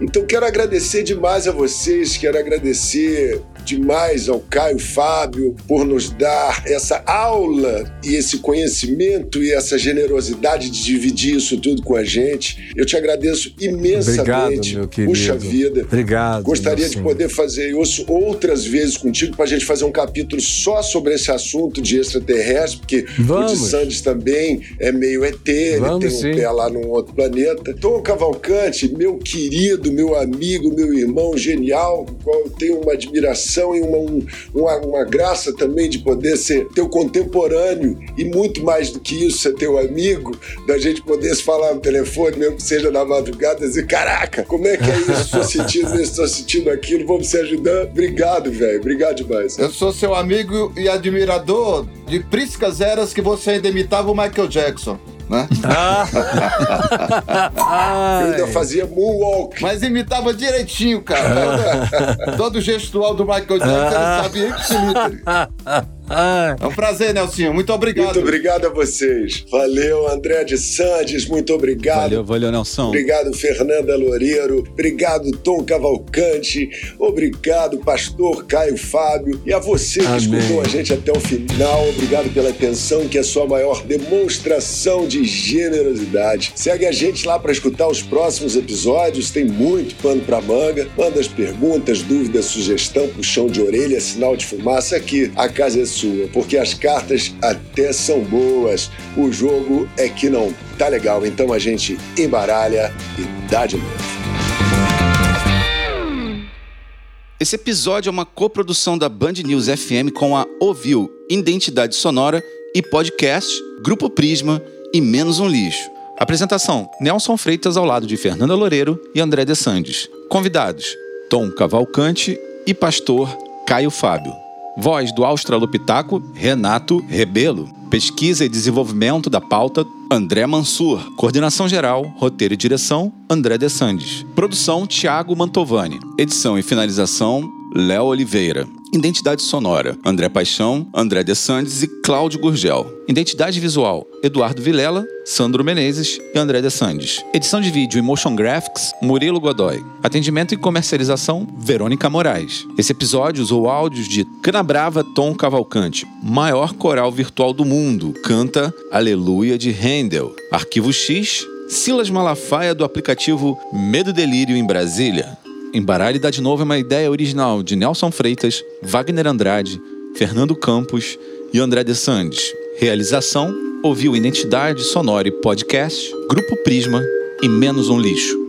Então quero agradecer demais a vocês, quero agradecer demais ao Caio Fábio por nos dar essa aula e esse conhecimento e essa generosidade de dividir isso tudo com a gente. Eu te agradeço imensamente. Obrigado, meu querido. Puxa vida. Obrigado. Gostaria de poder fazer isso outras vezes contigo para a gente fazer um capítulo só sobre esse assunto de extraterrestre, porque Vamos. o de Sandes também é meio ET, ele tem um sim. pé lá num outro planeta. Tom Cavalcante, meu querido, meu amigo, meu irmão genial, qual eu tenho uma admiração e uma, um- uma, uma graça também de poder ser teu contemporâneo e muito mais do que isso, ser teu amigo, da gente poder se falar no telefone, mesmo que seja na madrugada, e dizer: caraca, como é que é isso? Estou sentindo isso, estou sentindo aquilo, vamos se ajudando. Obrigado, velho, obrigado demais. Eu sou seu amigo e admirador de priscas eras que você ainda imitava o Michael Jackson, né? Eu ainda fazia moonwalk. Mas imitava direitinho, cara. Todo, todo gestual do Michael Jackson, ele sabia que se imita. Ah, É um prazer, Nelsinho. Muito obrigado. Muito obrigado a vocês. Valeu, André de Sandes, muito obrigado. Valeu, valeu, Nelson. Obrigado, Fernanda Loureiro. Obrigado, Tom Cavalcante. Obrigado, pastor Caio Fábio. E a você que Amém. escutou a gente até o final, obrigado pela atenção, que é a sua maior demonstração de generosidade. Segue a gente lá para escutar os próximos episódios, tem muito pano para manga. Manda as perguntas, dúvidas, sugestão, puxão de orelha, sinal de fumaça aqui. A casa é sua, porque as cartas até são boas. O jogo é que não tá legal, então a gente embaralha e dá de novo. Esse episódio é uma coprodução da Band News FM com a Ovil, Identidade Sonora e Podcast, Grupo Prisma e Menos um Lixo. Apresentação: Nelson Freitas ao lado de Fernanda Loureiro e André De Sandes. Convidados: Tom Cavalcante e Pastor Caio Fábio. Voz do Australopitaco, Renato Rebelo. Pesquisa e desenvolvimento da pauta, André Mansur. Coordenação geral, roteiro e direção, André De Sandes. Produção, Tiago Mantovani. Edição e finalização, Léo Oliveira. Identidade sonora, André Paixão, André De Sandes e Cláudio Gurgel. Identidade visual, Eduardo Vilela, Sandro Menezes e André De Sandes. Edição de vídeo e motion graphics, Murilo Godoy. Atendimento e comercialização, Verônica Moraes. Esse episódio usou áudios de Canabrava Tom Cavalcante, maior coral virtual do mundo, canta Aleluia de Handel. Arquivo X, Silas Malafaia do aplicativo Medo Delírio em Brasília. Embaralhe dá de novo é uma ideia original de Nelson Freitas, Wagner Andrade, Fernando Campos e André De Sandes. Realização: Ouviu Identidade Sonora e Podcast, Grupo Prisma e Menos um Lixo.